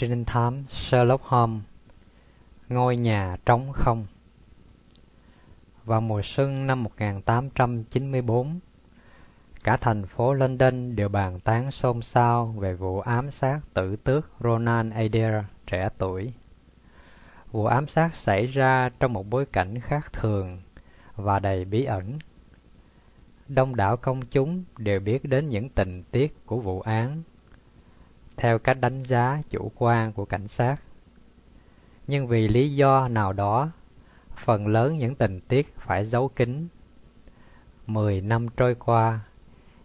Trinh thám Sherlock Holmes Ngôi nhà trống không Vào mùa xuân năm 1894, cả thành phố London đều bàn tán xôn xao về vụ ám sát tử tước Ronan Adair trẻ tuổi. Vụ ám sát xảy ra trong một bối cảnh khác thường và đầy bí ẩn. Đông đảo công chúng đều biết đến những tình tiết của vụ án theo cách đánh giá chủ quan của cảnh sát. Nhưng vì lý do nào đó, phần lớn những tình tiết phải giấu kín. Mười năm trôi qua,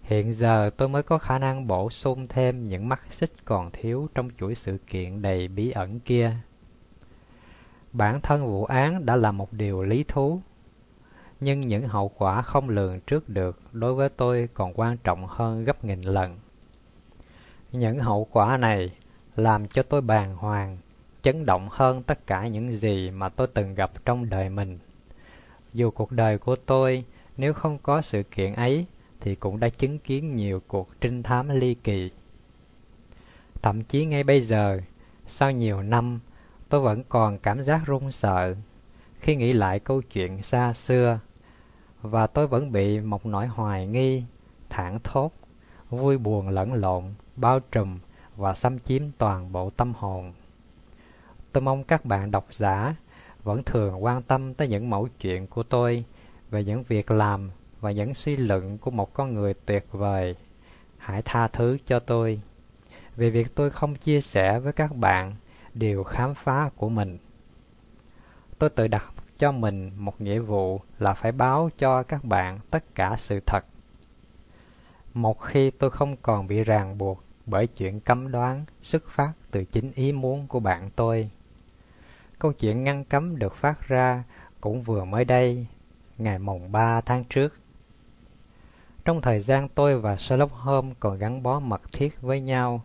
hiện giờ tôi mới có khả năng bổ sung thêm những mắt xích còn thiếu trong chuỗi sự kiện đầy bí ẩn kia. Bản thân vụ án đã là một điều lý thú, nhưng những hậu quả không lường trước được đối với tôi còn quan trọng hơn gấp nghìn lần. Những hậu quả này làm cho tôi bàng hoàng, chấn động hơn tất cả những gì mà tôi từng gặp trong đời mình. Dù cuộc đời của tôi nếu không có sự kiện ấy thì cũng đã chứng kiến nhiều cuộc trinh thám ly kỳ. Thậm chí ngay bây giờ, sau nhiều năm, tôi vẫn còn cảm giác run sợ khi nghĩ lại câu chuyện xa xưa và tôi vẫn bị một nỗi hoài nghi, thảng thốt, vui buồn lẫn lộn bao trùm và xâm chiếm toàn bộ tâm hồn. Tôi mong các bạn độc giả vẫn thường quan tâm tới những mẫu chuyện của tôi về những việc làm và những suy luận của một con người tuyệt vời. Hãy tha thứ cho tôi vì việc tôi không chia sẻ với các bạn điều khám phá của mình. Tôi tự đặt cho mình một nghĩa vụ là phải báo cho các bạn tất cả sự thật. Một khi tôi không còn bị ràng buộc bởi chuyện cấm đoán xuất phát từ chính ý muốn của bạn tôi. Câu chuyện ngăn cấm được phát ra cũng vừa mới đây, ngày mùng 3 tháng trước. Trong thời gian tôi và Sherlock Holmes còn gắn bó mật thiết với nhau,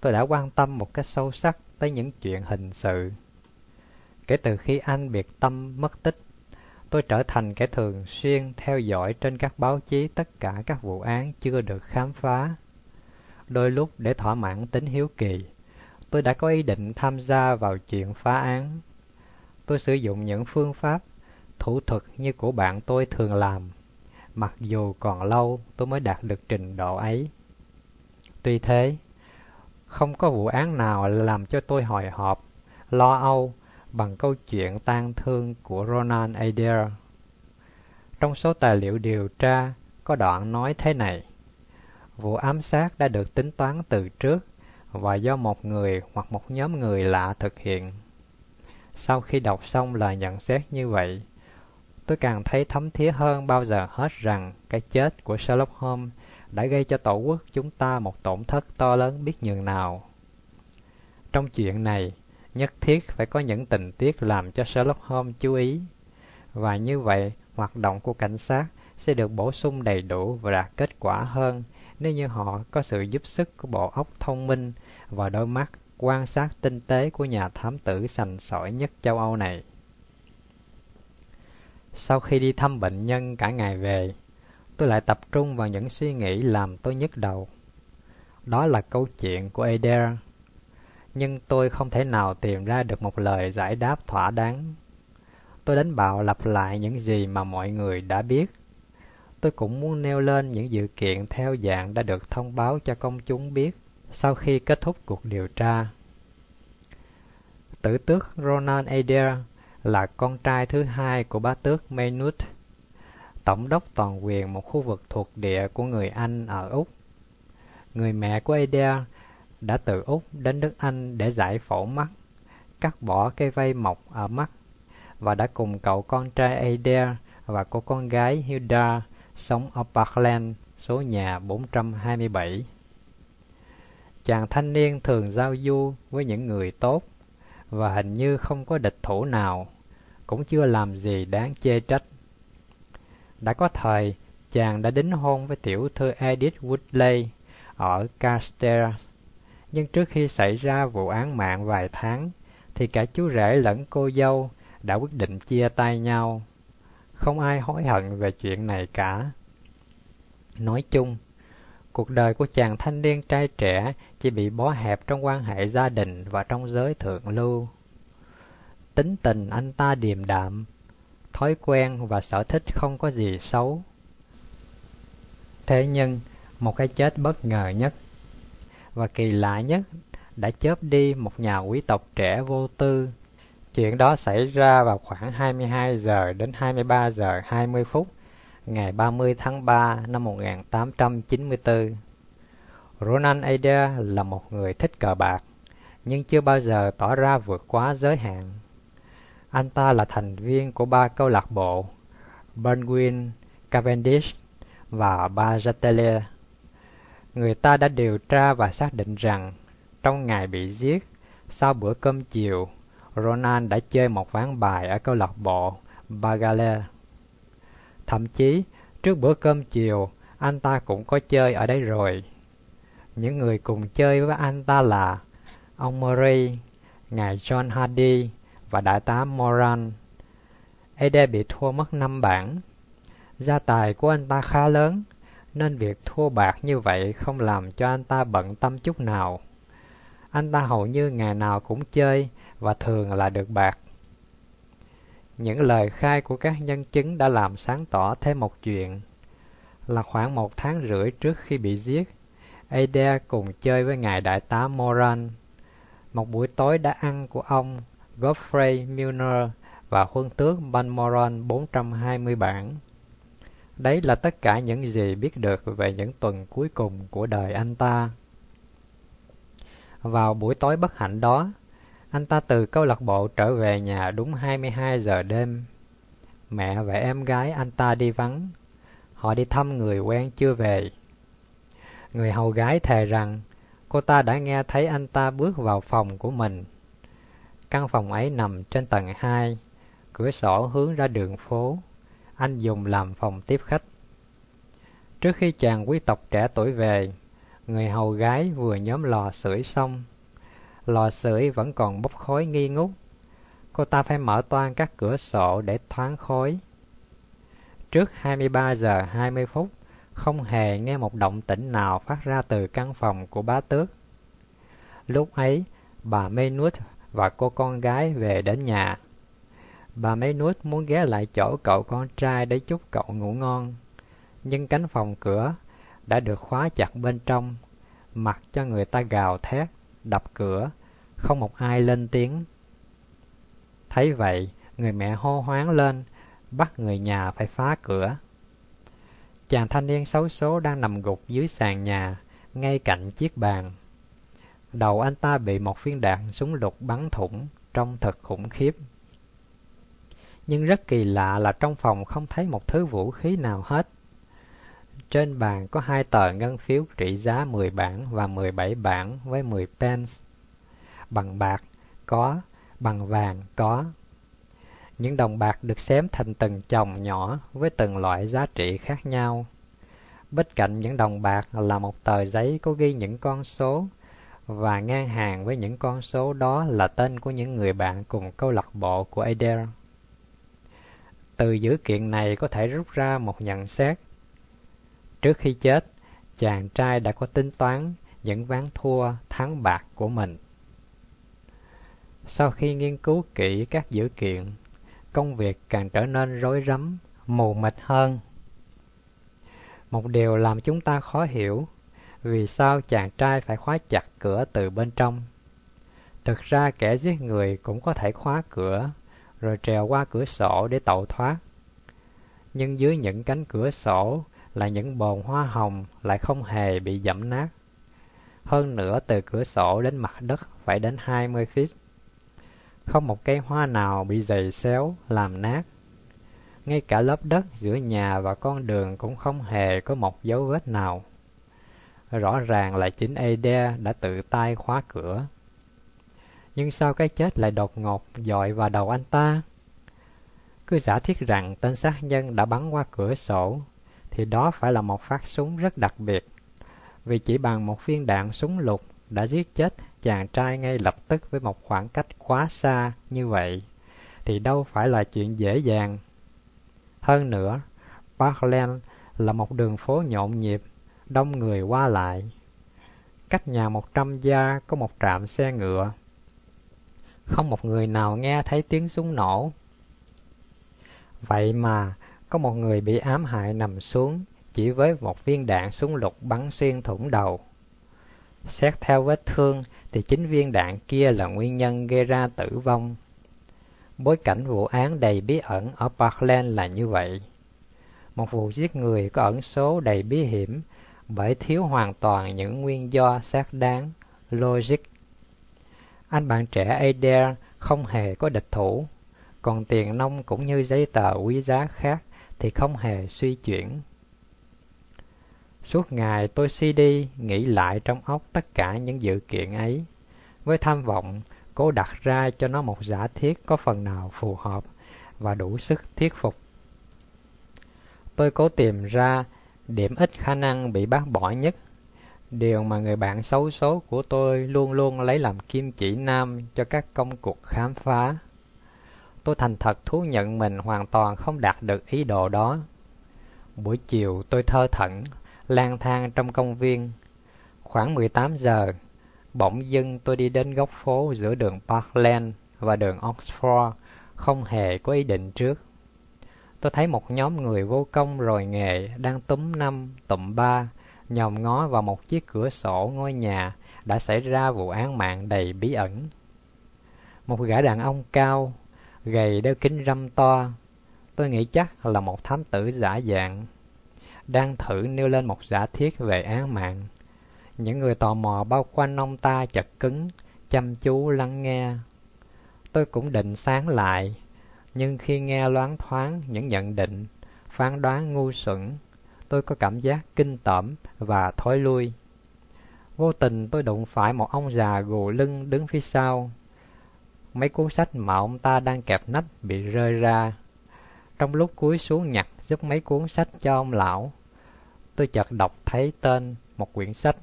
tôi đã quan tâm một cách sâu sắc tới những chuyện hình sự. Kể từ khi anh biệt tâm mất tích, tôi trở thành kẻ thường xuyên theo dõi trên các báo chí tất cả các vụ án chưa được khám phá Đôi lúc để thỏa mãn tính hiếu kỳ, tôi đã có ý định tham gia vào chuyện phá án. Tôi sử dụng những phương pháp, thủ thuật như của bạn tôi thường làm, mặc dù còn lâu tôi mới đạt được trình độ ấy. Tuy thế, không có vụ án nào làm cho tôi hồi hộp, lo âu bằng câu chuyện tang thương của Ronan Adair. Trong số tài liệu điều tra có đoạn nói thế này. Vụ ám sát đã được tính toán từ trước và do một người hoặc một nhóm người lạ thực hiện. Sau khi đọc xong lời nhận xét như vậy, tôi càng thấy thấm thía hơn bao giờ hết rằng cái chết của Sherlock Holmes đã gây cho tổ quốc chúng ta một tổn thất to lớn biết nhường nào. Trong chuyện này, nhất thiết phải có những tình tiết làm cho Sherlock Holmes chú ý, và như vậy hoạt động của cảnh sát sẽ được bổ sung đầy đủ và đạt kết quả hơn nếu như họ có sự giúp sức của bộ óc thông minh và đôi mắt quan sát tinh tế của nhà thám tử sành sỏi nhất châu Âu này. Sau khi đi thăm bệnh nhân cả ngày về, tôi lại tập trung vào những suy nghĩ làm tôi nhức đầu. Đó là câu chuyện của Adair. Nhưng tôi không thể nào tìm ra được một lời giải đáp thỏa đáng. Tôi đánh bạo lặp lại những gì mà mọi người đã biết Tôi cũng muốn nêu lên những dự kiện theo dạng đã được thông báo cho công chúng biết sau khi kết thúc cuộc điều tra. Tử tước Ronan Adair là con trai thứ hai của bá tước Maynooth, tổng đốc toàn quyền một khu vực thuộc địa của người Anh ở Úc. Người mẹ của Adair đã từ Úc đến nước Anh để giải phẫu mắt, cắt bỏ cây vây mọc ở mắt và đã cùng cậu con trai Adair và cô con gái Hilda sống ở Parkland, số nhà 427. Chàng thanh niên thường giao du với những người tốt và hình như không có địch thủ nào, cũng chưa làm gì đáng chê trách. Đã có thời, chàng đã đính hôn với tiểu thư Edith Woodley ở Carstairs, nhưng trước khi xảy ra vụ án mạng vài tháng, thì cả chú rể lẫn cô dâu đã quyết định chia tay nhau không ai hối hận về chuyện này cả. Nói chung, cuộc đời của chàng thanh niên trai trẻ chỉ bị bó hẹp trong quan hệ gia đình và trong giới thượng lưu. Tính tình anh ta điềm đạm, thói quen và sở thích không có gì xấu. Thế nhưng, một cái chết bất ngờ nhất và kỳ lạ nhất đã chớp đi một nhà quý tộc trẻ vô tư. Chuyện đó xảy ra vào khoảng 22 giờ đến 23 giờ 20 phút ngày 30 tháng 3 năm 1894. Ronan Adair là một người thích cờ bạc, nhưng chưa bao giờ tỏ ra vượt quá giới hạn. Anh ta là thành viên của ba câu lạc bộ Burnwin, Cavendish và Bagatelle. Người ta đã điều tra và xác định rằng trong ngày bị giết, sau bữa cơm chiều, Ronan đã chơi một ván bài ở câu lạc bộ Bagale. Thậm chí, trước bữa cơm chiều, anh ta cũng có chơi ở đấy rồi. Những người cùng chơi với anh ta là ông Murray, ngài John Hardy và đại tá Moran. Ede bị thua mất năm bảng. Gia tài của anh ta khá lớn, nên việc thua bạc như vậy không làm cho anh ta bận tâm chút nào. Anh ta hầu như ngày nào cũng chơi và thường là được bạc. Những lời khai của các nhân chứng đã làm sáng tỏ thêm một chuyện là khoảng một tháng rưỡi trước khi bị giết, Adair cùng chơi với ngài đại tá Moran. Một buổi tối đã ăn của ông Godfrey Milner và huân tước Moran 420 bản. Đấy là tất cả những gì biết được về những tuần cuối cùng của đời anh ta. Vào buổi tối bất hạnh đó, anh ta từ câu lạc bộ trở về nhà đúng 22 giờ đêm. Mẹ và em gái anh ta đi vắng. Họ đi thăm người quen chưa về. Người hầu gái thề rằng cô ta đã nghe thấy anh ta bước vào phòng của mình. Căn phòng ấy nằm trên tầng 2, cửa sổ hướng ra đường phố. Anh dùng làm phòng tiếp khách. Trước khi chàng quý tộc trẻ tuổi về, người hầu gái vừa nhóm lò sưởi xong lò sưởi vẫn còn bốc khói nghi ngút. Cô ta phải mở toan các cửa sổ để thoáng khói. Trước 23 giờ 20 phút, không hề nghe một động tĩnh nào phát ra từ căn phòng của bá tước. Lúc ấy, bà Mê Nuốt và cô con gái về đến nhà. Bà mấy Nuốt muốn ghé lại chỗ cậu con trai để chúc cậu ngủ ngon. Nhưng cánh phòng cửa đã được khóa chặt bên trong, mặc cho người ta gào thét đập cửa, không một ai lên tiếng. Thấy vậy, người mẹ hô hoáng lên, bắt người nhà phải phá cửa. Chàng thanh niên xấu số đang nằm gục dưới sàn nhà, ngay cạnh chiếc bàn. Đầu anh ta bị một viên đạn súng lục bắn thủng, trông thật khủng khiếp. Nhưng rất kỳ lạ là trong phòng không thấy một thứ vũ khí nào hết. Trên bàn có hai tờ ngân phiếu trị giá 10 bảng và 17 bảng với 10 pence. Bằng bạc có, bằng vàng có. Những đồng bạc được xém thành từng chồng nhỏ với từng loại giá trị khác nhau. Bên cạnh những đồng bạc là một tờ giấy có ghi những con số và ngang hàng với những con số đó là tên của những người bạn cùng câu lạc bộ của Adair. Từ dữ kiện này có thể rút ra một nhận xét Trước khi chết, chàng trai đã có tính toán những ván thua thắng bạc của mình. Sau khi nghiên cứu kỹ các dữ kiện, công việc càng trở nên rối rắm, mù mịt hơn. Một điều làm chúng ta khó hiểu, vì sao chàng trai phải khóa chặt cửa từ bên trong. Thực ra kẻ giết người cũng có thể khóa cửa, rồi trèo qua cửa sổ để tẩu thoát. Nhưng dưới những cánh cửa sổ là những bồn hoa hồng lại không hề bị dẫm nát. Hơn nữa từ cửa sổ đến mặt đất phải đến 20 feet. Không một cây hoa nào bị dày xéo, làm nát. Ngay cả lớp đất giữa nhà và con đường cũng không hề có một dấu vết nào. Rõ ràng là chính Ada đã tự tay khóa cửa. Nhưng sao cái chết lại đột ngột dội vào đầu anh ta? Cứ giả thiết rằng tên sát nhân đã bắn qua cửa sổ thì đó phải là một phát súng rất đặc biệt. Vì chỉ bằng một viên đạn súng lục đã giết chết chàng trai ngay lập tức với một khoảng cách quá xa như vậy, thì đâu phải là chuyện dễ dàng. Hơn nữa, Parkland là một đường phố nhộn nhịp, đông người qua lại. cách nhà một trăm gia có một trạm xe ngựa. Không một người nào nghe thấy tiếng súng nổ. Vậy mà, có một người bị ám hại nằm xuống chỉ với một viên đạn súng lục bắn xuyên thủng đầu. Xét theo vết thương thì chính viên đạn kia là nguyên nhân gây ra tử vong. Bối cảnh vụ án đầy bí ẩn ở Parkland là như vậy. Một vụ giết người có ẩn số đầy bí hiểm bởi thiếu hoàn toàn những nguyên do xác đáng, logic. Anh bạn trẻ Adair không hề có địch thủ, còn tiền nông cũng như giấy tờ quý giá khác thì không hề suy chuyển. Suốt ngày tôi suy đi, nghĩ lại trong óc tất cả những dự kiện ấy, với tham vọng cố đặt ra cho nó một giả thiết có phần nào phù hợp và đủ sức thuyết phục. Tôi cố tìm ra điểm ít khả năng bị bác bỏ nhất, điều mà người bạn xấu số của tôi luôn luôn lấy làm kim chỉ nam cho các công cuộc khám phá. Tôi thành thật thú nhận mình hoàn toàn không đạt được ý đồ đó. Buổi chiều tôi thơ thẩn, lang thang trong công viên. Khoảng 18 giờ, bỗng dưng tôi đi đến góc phố giữa đường Parkland và đường Oxford, không hề có ý định trước. Tôi thấy một nhóm người vô công rồi nghề đang túm năm, tụm ba, nhòm ngó vào một chiếc cửa sổ ngôi nhà đã xảy ra vụ án mạng đầy bí ẩn. Một gã đàn ông cao, gầy đeo kính râm to, tôi nghĩ chắc là một thám tử giả dạng, đang thử nêu lên một giả thiết về án mạng. Những người tò mò bao quanh ông ta chật cứng, chăm chú lắng nghe. Tôi cũng định sáng lại, nhưng khi nghe loáng thoáng những nhận định, phán đoán ngu xuẩn, tôi có cảm giác kinh tởm và thối lui. Vô tình tôi đụng phải một ông già gù lưng đứng phía sau. Mấy cuốn sách mà ông ta đang kẹp nách bị rơi ra. Trong lúc cúi xuống nhặt giúp mấy cuốn sách cho ông lão, tôi chợt đọc thấy tên một quyển sách.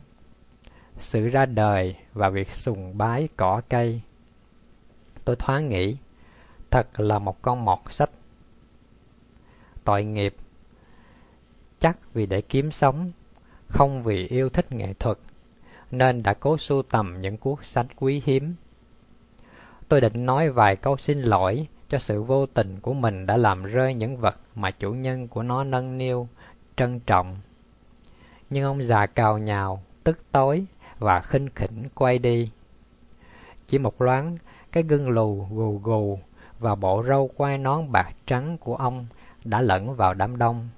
Sự ra đời và việc sùng bái cỏ cây. Tôi thoáng nghĩ, thật là một con mọt sách. Tội nghiệp, chắc vì để kiếm sống, không vì yêu thích nghệ thuật, nên đã cố sưu tầm những cuốn sách quý hiếm. Tôi định nói vài câu xin lỗi cho sự vô tình của mình đã làm rơi những vật mà chủ nhân của nó nâng niu, trân trọng. Nhưng ông già cào nhào, tức tối và khinh khỉnh quay đi. Chỉ một loáng, cái gương lù gù gù và bộ râu quai nón bạc trắng của ông đã lẫn vào đám đông.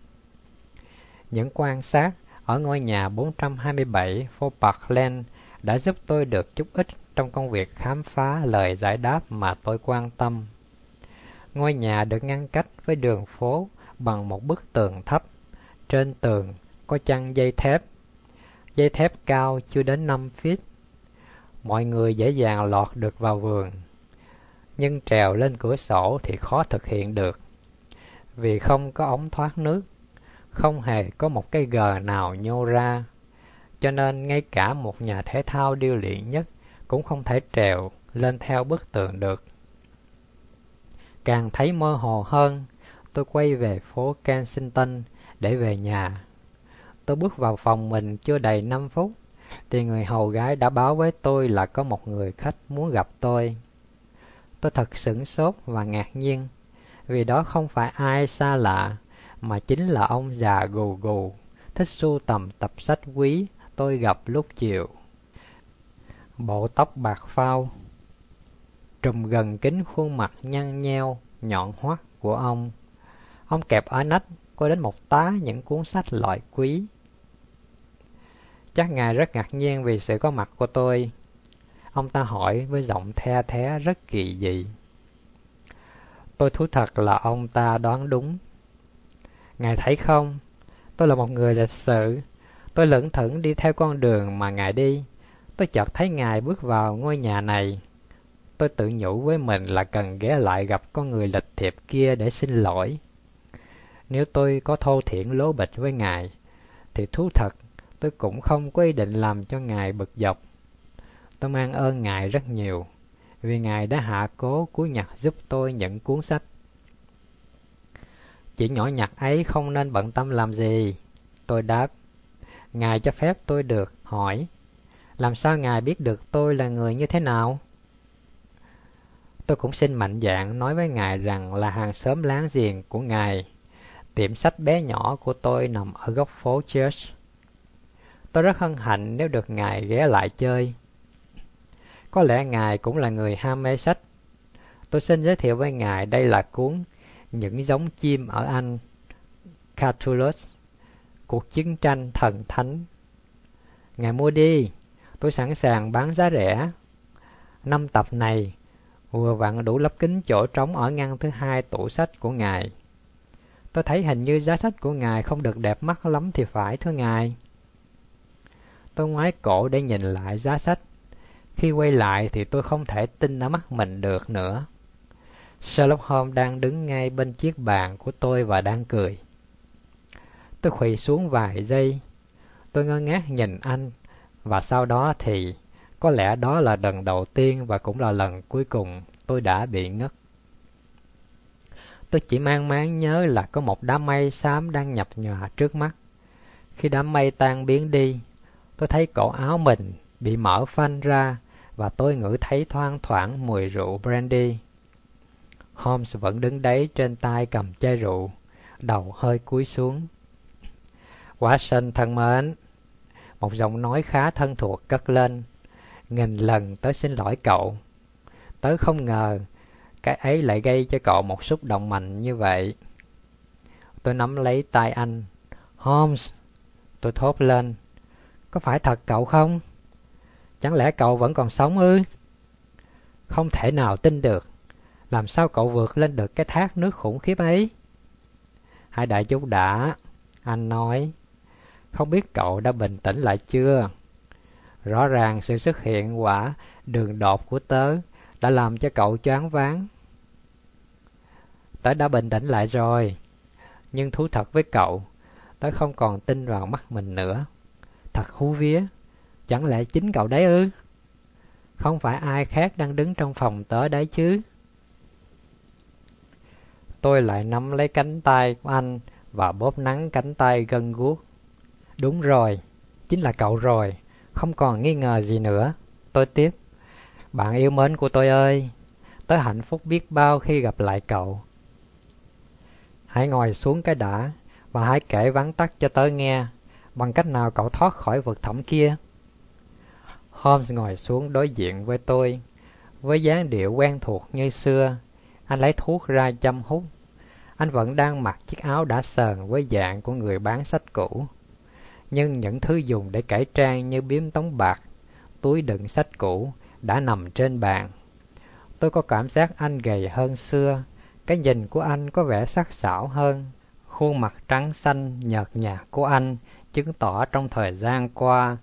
Những quan sát ở ngôi nhà 427 phố Parkland đã giúp tôi được chút ít trong công việc khám phá lời giải đáp mà tôi quan tâm. Ngôi nhà được ngăn cách với đường phố bằng một bức tường thấp. Trên tường có chăn dây thép. Dây thép cao chưa đến 5 feet. Mọi người dễ dàng lọt được vào vườn nhưng trèo lên cửa sổ thì khó thực hiện được. Vì không có ống thoát nước, không hề có một cái gờ nào nhô ra, cho nên ngay cả một nhà thể thao điêu luyện nhất cũng không thể trèo lên theo bức tường được. Càng thấy mơ hồ hơn, tôi quay về phố Kensington để về nhà. Tôi bước vào phòng mình chưa đầy 5 phút, thì người hầu gái đã báo với tôi là có một người khách muốn gặp tôi. Tôi thật sửng sốt và ngạc nhiên, vì đó không phải ai xa lạ, mà chính là ông già gù gù, thích sưu tầm tập sách quý tôi gặp lúc chiều. Bộ tóc bạc phao, trùm gần kính khuôn mặt nhăn nheo, nhọn hoắt của ông. Ông kẹp ở nách có đến một tá những cuốn sách loại quý. Chắc ngài rất ngạc nhiên vì sự có mặt của tôi, Ông ta hỏi với giọng the thé rất kỳ dị. Tôi thú thật là ông ta đoán đúng. Ngài thấy không, tôi là một người lịch sự. Tôi lững thững đi theo con đường mà Ngài đi. Tôi chợt thấy Ngài bước vào ngôi nhà này. Tôi tự nhủ với mình là cần ghé lại gặp con người lịch thiệp kia để xin lỗi. Nếu tôi có thô thiển lố bịch với Ngài, thì thú thật tôi cũng không có ý định làm cho Ngài bực dọc. Tôi mang ơn Ngài rất nhiều, vì Ngài đã hạ cố cuối nhặt giúp tôi những cuốn sách. Chỉ nhỏ nhặt ấy không nên bận tâm làm gì. Tôi đáp, Ngài cho phép tôi được hỏi, Làm sao Ngài biết được tôi là người như thế nào? Tôi cũng xin mạnh dạn nói với Ngài rằng là hàng xóm láng giềng của Ngài. Tiệm sách bé nhỏ của tôi nằm ở góc phố Church. Tôi rất hân hạnh nếu được Ngài ghé lại chơi. Có lẽ Ngài cũng là người ham mê sách. Tôi xin giới thiệu với Ngài đây là cuốn những giống chim ở Anh, Catullus, Cuộc chiến tranh thần thánh. Ngài mua đi, tôi sẵn sàng bán giá rẻ. Năm tập này vừa vặn đủ lấp kính chỗ trống ở ngăn thứ hai tủ sách của Ngài. Tôi thấy hình như giá sách của Ngài không được đẹp mắt lắm thì phải thưa Ngài. Tôi ngoái cổ để nhìn lại giá sách. Khi quay lại thì tôi không thể tin ở mắt mình được nữa. Sherlock Holmes đang đứng ngay bên chiếc bàn của tôi và đang cười. Tôi khuỵu xuống vài giây. Tôi ngơ ngác nhìn anh, và sau đó thì có lẽ đó là lần đầu tiên và cũng là lần cuối cùng tôi đã bị ngất. Tôi chỉ mang máng nhớ là có một đám mây xám đang nhập nhòa trước mắt. Khi đám mây tan biến đi, tôi thấy cổ áo mình bị mở phanh ra và tôi ngửi thấy thoang thoảng mùi rượu brandy. Holmes vẫn đứng đấy trên tay cầm chai rượu, đầu hơi cúi xuống. Watson thân mến, một giọng nói khá thân thuộc cất lên. Nghìn lần tớ xin lỗi cậu. Tớ không ngờ cái ấy lại gây cho cậu một xúc động mạnh như vậy. Tôi nắm lấy tay anh. Holmes, tôi thốt lên. Có phải thật cậu không? Chẳng lẽ cậu vẫn còn sống ư? Không thể nào tin được. Làm sao cậu vượt lên được cái thác nước khủng khiếp ấy? Hai đại chú đã, anh nói. Không biết cậu đã bình tĩnh lại chưa? Rõ ràng sự xuất hiện quả đường đột của tớ đã làm cho cậu choáng váng. Tớ đã bình tĩnh lại rồi, nhưng thú thật với cậu, tớ không còn tin vào mắt mình nữa. Thật hú vía, chẳng lẽ chính cậu đấy ư? Không phải ai khác đang đứng trong phòng tớ đấy chứ? Tôi lại nắm lấy cánh tay của anh và bóp nắng cánh tay gân guốc. Đúng rồi, chính là cậu rồi, không còn nghi ngờ gì nữa. Tôi tiếp. Bạn yêu mến của tôi ơi, tớ hạnh phúc biết bao khi gặp lại cậu. Hãy ngồi xuống cái đã và hãy kể vắn tắt cho tớ nghe bằng cách nào cậu thoát khỏi vực thẳm kia. Holmes ngồi xuống đối diện với tôi, với dáng điệu quen thuộc như xưa. Anh lấy thuốc ra châm hút. Anh vẫn đang mặc chiếc áo đã sờn với dạng của người bán sách cũ. Nhưng những thứ dùng để cải trang như biếm tống bạc, túi đựng sách cũ đã nằm trên bàn. Tôi có cảm giác anh gầy hơn xưa, cái nhìn của anh có vẻ sắc sảo hơn. Khuôn mặt trắng xanh nhợt nhạt của anh chứng tỏ trong thời gian qua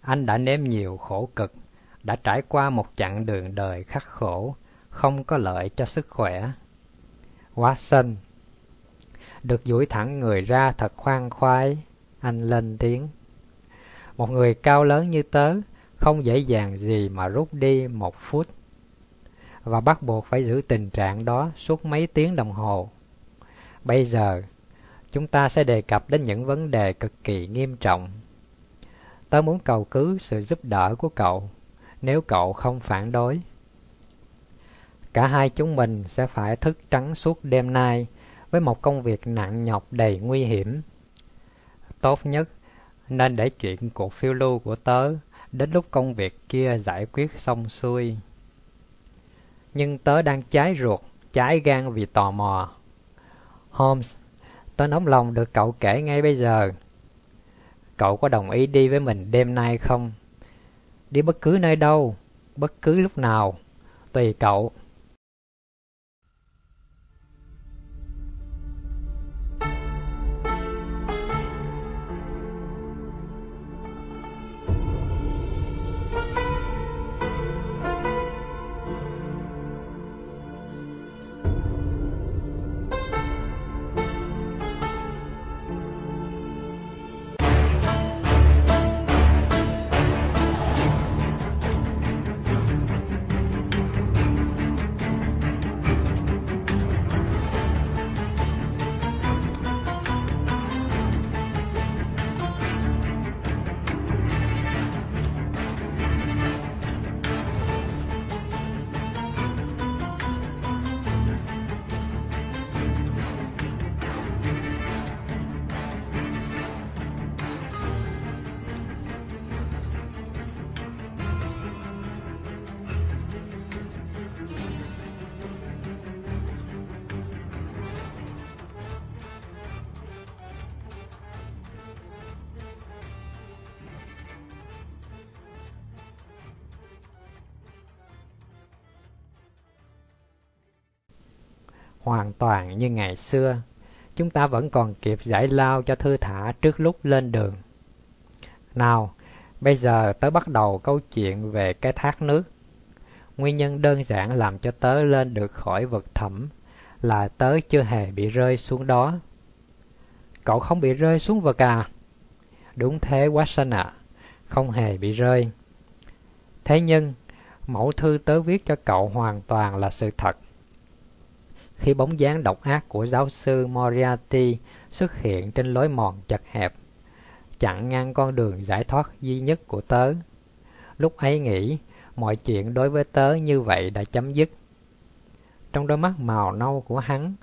anh đã nếm nhiều khổ cực, đã trải qua một chặng đường đời khắc khổ, không có lợi cho sức khỏe. Watson Được duỗi thẳng người ra thật khoan khoái, anh lên tiếng. Một người cao lớn như tớ không dễ dàng gì mà rút đi một phút và bắt buộc phải giữ tình trạng đó suốt mấy tiếng đồng hồ. Bây giờ, chúng ta sẽ đề cập đến những vấn đề cực kỳ nghiêm trọng. Tớ muốn cầu cứu sự giúp đỡ của cậu, nếu cậu không phản đối. Cả hai chúng mình sẽ phải thức trắng suốt đêm nay với một công việc nặng nhọc đầy nguy hiểm. Tốt nhất nên để chuyện cuộc phiêu lưu của tớ đến lúc công việc kia giải quyết xong xuôi. Nhưng tớ đang cháy ruột, cháy gan vì tò mò. Holmes, tớ nóng lòng được cậu kể ngay bây giờ. Cậu có đồng ý đi với mình đêm nay không? Đi bất cứ nơi đâu, bất cứ lúc nào, tùy cậu. Như ngày xưa. Chúng ta vẫn còn kịp giải lao cho thư thả trước lúc lên đường. Nào, bây giờ tớ bắt đầu câu chuyện về cái thác nước. Nguyên nhân đơn giản làm cho tớ lên được khỏi vực thẳm là tớ chưa hề bị rơi xuống đó. Cậu không bị rơi xuống vực à? Đúng thế Watson ạ, không hề bị rơi. Thế nhưng, mẫu thư tớ viết cho cậu hoàn toàn là sự thật. Khi bóng dáng độc ác của giáo sư Moriarty xuất hiện trên lối mòn chật hẹp, chặn ngang con đường giải thoát duy nhất của tớ. Lúc ấy nghĩ, mọi chuyện đối với tớ như vậy đã chấm dứt. Trong đôi mắt màu nâu của hắn,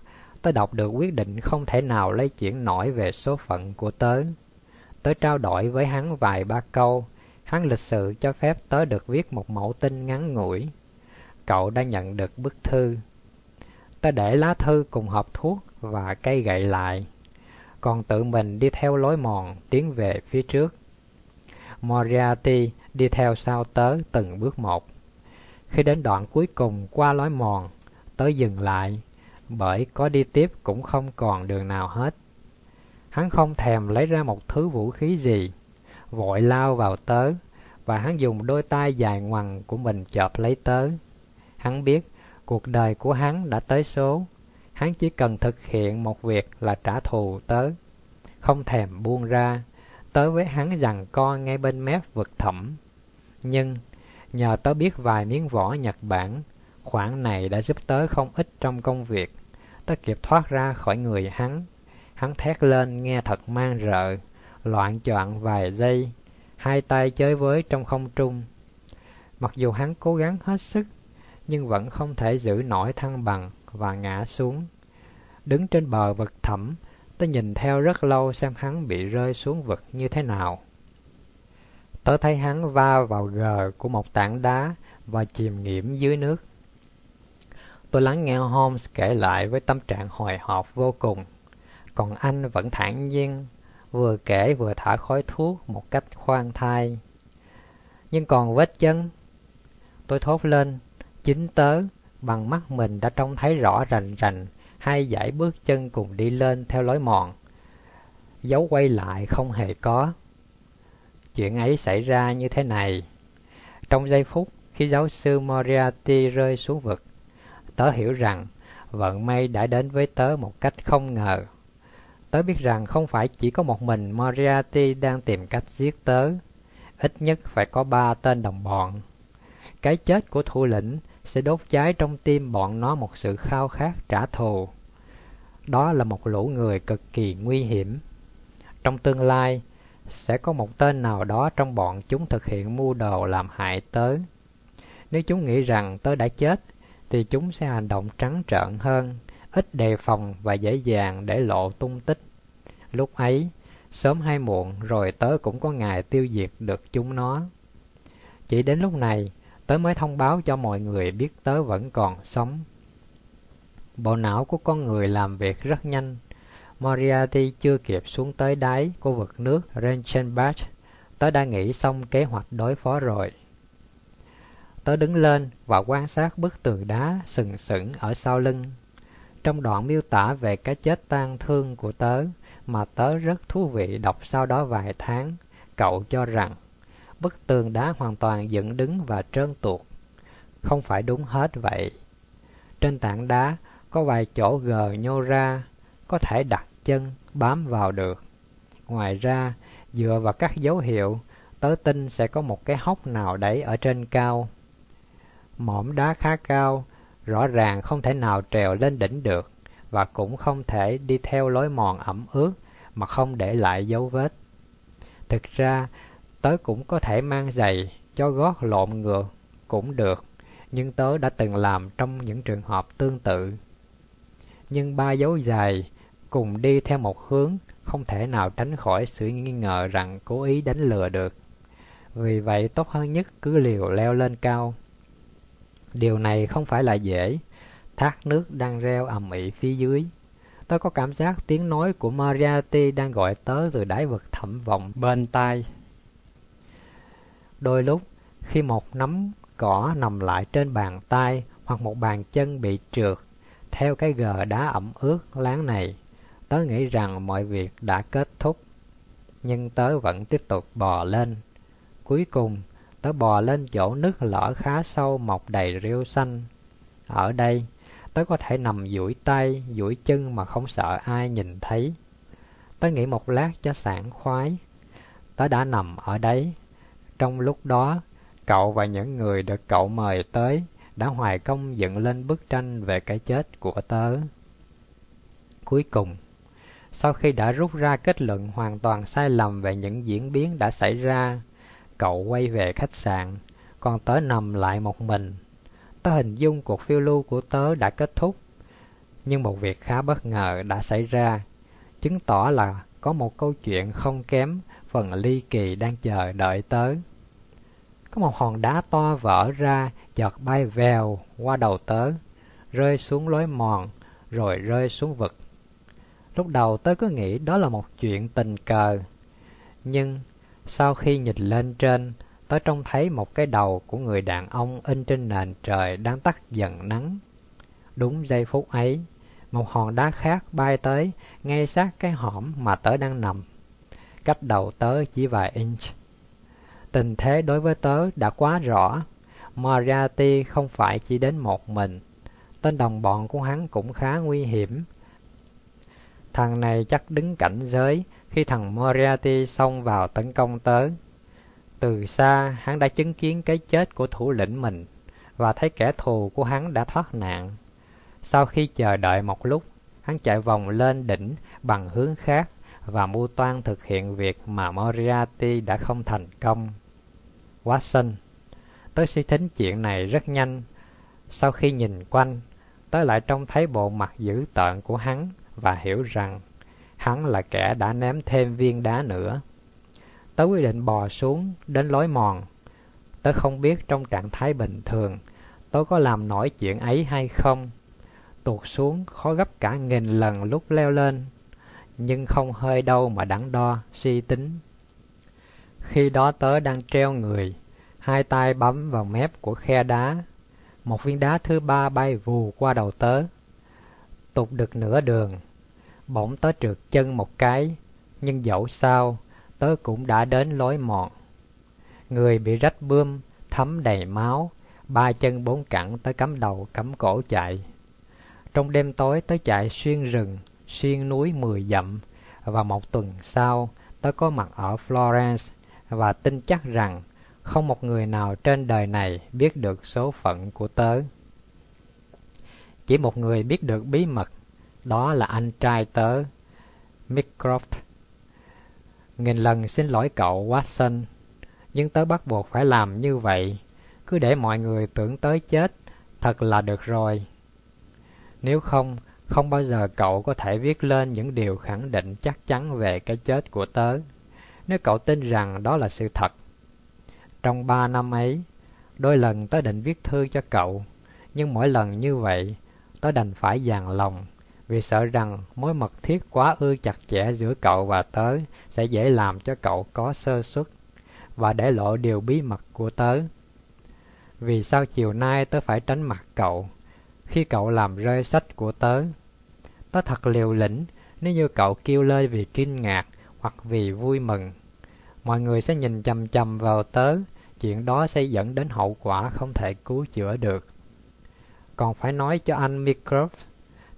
tớ đọc được quyết định không thể nào lấy chuyển nổi về số phận của tớ. Tớ trao đổi với hắn vài ba câu, hắn lịch sự cho phép tớ được viết một mẫu tin ngắn ngủi. Cậu đã nhận được bức thư ta để lá thư cùng hộp thuốc và cây gậy lại, còn tự mình đi theo lối mòn tiến về phía trước. Moriarty đi theo sau tớ từng bước một. Khi đến đoạn cuối cùng qua lối mòn, tớ dừng lại, bởi có đi tiếp cũng không còn đường nào hết. Hắn không thèm lấy ra một thứ vũ khí gì, vội lao vào tớ, và hắn dùng đôi tay dài ngoằng của mình chộp lấy tớ. Hắn biết cuộc đời của hắn đã tới số, hắn chỉ cần thực hiện một việc là trả thù tớ, không thèm buông ra, tớ với hắn rằng co ngay bên mép vực thẳm. Nhưng, nhờ tớ biết vài miếng vỏ Nhật Bản, khoản này đã giúp tớ không ít trong công việc. Tớ kịp thoát ra khỏi người hắn. Hắn thét lên nghe thật man rợ, loạn choạng vài giây, hai tay chơi với trong không trung. Mặc dù hắn cố gắng hết sức, nhưng vẫn không thể giữ nổi thăng bằng và ngã xuống. Đứng trên bờ vực thẳm, tớ nhìn theo rất lâu xem hắn bị rơi xuống vực như thế nào. Tớ thấy hắn va vào gờ của một tảng đá và chìm nghiễm dưới nước. Tôi lắng nghe Holmes kể lại với tâm trạng hồi hộp vô cùng. Còn anh vẫn thản nhiên, vừa kể vừa thả khói thuốc một cách khoan thai. Nhưng còn vết chân, tôi thốt lên, chính tớ, bằng mắt mình đã trông thấy rõ rành rành hai dãy bước chân cùng đi lên theo lối mòn. Dấu quay lại không hề có. Chuyện ấy xảy ra như thế này. Trong giây phút khi giáo sư Moriarty rơi xuống vực, tớ hiểu rằng vận may đã đến với tớ một cách không ngờ. Tớ biết rằng không phải chỉ có một mình Moriarty đang tìm cách giết tớ, ít nhất phải có ba tên đồng bọn. Cái chết của thủ lĩnh sẽ đốt cháy trong tim bọn nó một sự khao khát trả thù. Đó là một lũ người cực kỳ nguy hiểm. Trong tương lai, sẽ có một tên nào đó trong bọn chúng thực hiện mưu đồ làm hại tớ. Nếu chúng nghĩ rằng tớ đã chết, thì chúng sẽ hành động trắng trợn hơn, ít đề phòng và dễ dàng để lộ tung tích. Lúc ấy, sớm hay muộn rồi tớ cũng có ngày tiêu diệt được chúng nó. Chỉ đến lúc này, tớ mới thông báo cho mọi người biết tớ vẫn còn sống. Bộ não của con người làm việc rất nhanh. Moriarty chưa kịp xuống tới đáy của vực nước Reichenbach, tớ đã nghĩ xong kế hoạch đối phó rồi. Tớ đứng lên và quan sát bức tường đá sừng sững ở sau lưng. Trong đoạn miêu tả về cái chết tang thương của tớ mà tớ rất thú vị đọc sau đó vài tháng, cậu cho rằng bức tường đá hoàn toàn dựng đứng và trơn tuột. Không phải đúng hết vậy. Trên tảng đá có vài chỗ gờ nhô ra, có thể đặt chân bám vào được. Ngoài ra, dựa vào các dấu hiệu, tớ tin sẽ có một cái hốc nào đấy ở trên cao. Mỏm đá khá cao, rõ ràng không thể nào trèo lên đỉnh được và cũng không thể đi theo lối mòn ẩm ướt mà không để lại dấu vết. Thực ra, tớ cũng có thể mang giày cho gót lộn ngược cũng được, nhưng tớ đã từng làm trong những trường hợp tương tự. Nhưng ba dấu giày cùng đi theo một hướng không thể nào tránh khỏi sự nghi ngờ rằng cố ý đánh lừa được. Vì vậy tốt hơn nhất cứ liều leo lên cao. Điều này không phải là dễ. Thác nước đang reo ầm ĩ phía dưới. Tớ có cảm giác tiếng nói của Mariati đang gọi tớ từ đáy vực thẳm vọng bên tai. Đôi lúc, khi một nắm cỏ nằm lại trên bàn tay hoặc một bàn chân bị trượt, theo cái gờ đá ẩm ướt láng này, tớ nghĩ rằng mọi việc đã kết thúc. Nhưng tớ vẫn tiếp tục bò lên. Cuối cùng, tớ bò lên chỗ nước lở khá sâu mọc đầy rêu xanh. Ở đây, tớ có thể nằm duỗi tay, duỗi chân mà không sợ ai nhìn thấy. Tớ nghĩ một lát cho sảng khoái. Tớ đã nằm ở đấy. Trong lúc đó, cậu và những người được cậu mời tới đã hoài công dựng lên bức tranh về cái chết của tớ. Cuối cùng, sau khi đã rút ra kết luận hoàn toàn sai lầm về những diễn biến đã xảy ra, cậu quay về khách sạn, còn tớ nằm lại một mình. Tớ hình dung cuộc phiêu lưu của tớ đã kết thúc, nhưng một việc khá bất ngờ đã xảy ra, chứng tỏ là có một câu chuyện không kém phần ly kỳ đang chờ đợi tớ. Có một hòn đá to vỡ ra, chợt bay vèo qua đầu tớ, rơi xuống lối mòn, rồi rơi xuống vực. Lúc đầu tớ cứ nghĩ đó là một chuyện tình cờ, nhưng sau khi nhìn lên trên, tớ trông thấy một cái đầu của người đàn ông in trên nền trời đang tắt dần nắng. Đúng giây phút ấy, một hòn đá khác bay tới ngay sát cái hõm mà tớ đang nằm, cách đầu tớ chỉ vài inch. Tình thế đối với tớ đã quá rõ. Moriarty không phải chỉ đến một mình. Tên đồng bọn của hắn cũng khá nguy hiểm. Thằng này chắc đứng cảnh giới khi thằng Moriarty xông vào tấn công tớ. Từ xa, hắn đã chứng kiến cái chết của thủ lĩnh mình và thấy kẻ thù của hắn đã thoát nạn. Sau khi chờ đợi một lúc, hắn chạy vòng lên đỉnh bằng hướng khác và mưu toan thực hiện việc mà Moriarty đã không thành công. Watson. Tớ suy tính chuyện này rất nhanh. Sau khi nhìn quanh, tớ lại trông thấy bộ mặt dữ tợn của hắn và hiểu rằng hắn là kẻ đã ném thêm viên đá nữa. Tớ quyết định bò xuống đến lối mòn. Tớ không biết trong trạng thái bình thường tớ có làm nổi chuyện ấy hay không. Tuột xuống khó gấp cả nghìn lần lúc leo lên, nhưng không hơi đâu mà đắn đo, suy tính khi đó tớ đang treo người, hai tay bấm vào mép của khe đá. Một viên đá thứ ba bay vù qua đầu tớ. Tụt được nửa đường, bỗng tớ trượt chân một cái, nhưng dẫu sao, tớ cũng đã đến lối mòn. Người bị rách bươm, thấm đầy máu, ba chân bốn cẳng tớ cắm đầu cắm cổ chạy. Trong đêm tối tớ chạy xuyên rừng, xuyên núi mười dặm, và một tuần sau tớ có mặt ở Florence và tin chắc rằng không một người nào trên đời này biết được số phận của tớ. Chỉ một người biết được bí mật, đó là anh trai tớ, Mycroft. Nghìn lần xin lỗi cậu Watson, nhưng tớ bắt buộc phải làm như vậy, cứ để mọi người tưởng tới chết, thật là được rồi. Nếu không, không bao giờ cậu có thể viết lên những điều khẳng định chắc chắn về cái chết của tớ nếu cậu tin rằng đó là sự thật. Trong ba năm ấy, đôi lần tớ định viết thư cho cậu, nhưng mỗi lần như vậy, tớ đành phải dàn lòng, vì sợ rằng mối mật thiết quá ư chặt chẽ giữa cậu và tớ sẽ dễ làm cho cậu có sơ suất và để lộ điều bí mật của tớ. Vì sao chiều nay tớ phải tránh mặt cậu khi cậu làm rơi sách của tớ? Tớ thật liều lĩnh nếu như cậu kêu lên vì kinh ngạc hoặc vì vui mừng. Mọi người sẽ nhìn chằm chằm vào tớ, chuyện đó sẽ dẫn đến hậu quả không thể cứu chữa được. Còn phải nói cho anh Mycroft,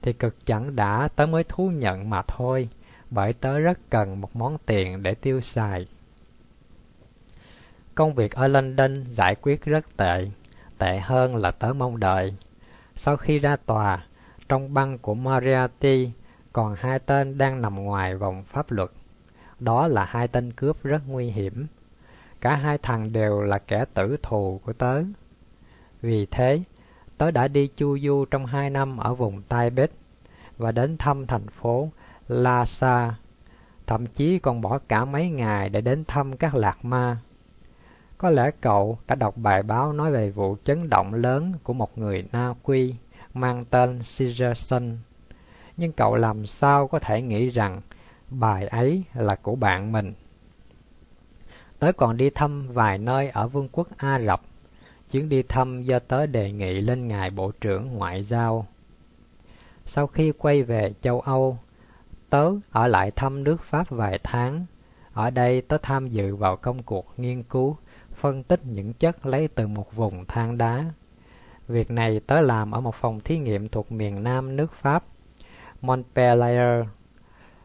thì cực chẳng đã tớ mới thú nhận mà thôi, bởi tớ rất cần một món tiền để tiêu xài. Công việc ở London giải quyết rất tệ, tệ hơn là tớ mong đợi. Sau khi ra tòa, trong băng của Moriarty còn hai tên đang nằm ngoài vòng pháp luật. Đó là hai tên cướp rất nguy hiểm. Cả hai thằng đều là kẻ tử thù của tớ. Vì thế, tớ đã đi chu du trong hai năm ở vùng Tai Bết và đến thăm thành phố Lhasa, thậm chí còn bỏ cả mấy ngày để đến thăm các lạc ma. Có lẽ cậu đã đọc bài báo nói về vụ chấn động lớn của một người Na Quy mang tên Caesarson. Nhưng cậu làm sao có thể nghĩ rằng bài ấy là của bạn mình. Tớ còn đi thăm vài nơi ở vương quốc Ả Rập, chuyến đi thăm do tớ đề nghị lên ngài Bộ trưởng Ngoại giao. Sau khi quay về châu Âu, tớ ở lại thăm nước Pháp vài tháng. Ở đây tớ tham dự vào công cuộc nghiên cứu, phân tích những chất lấy từ một vùng than đá. Việc này tớ làm ở một phòng thí nghiệm thuộc miền nam nước Pháp, Montpellier.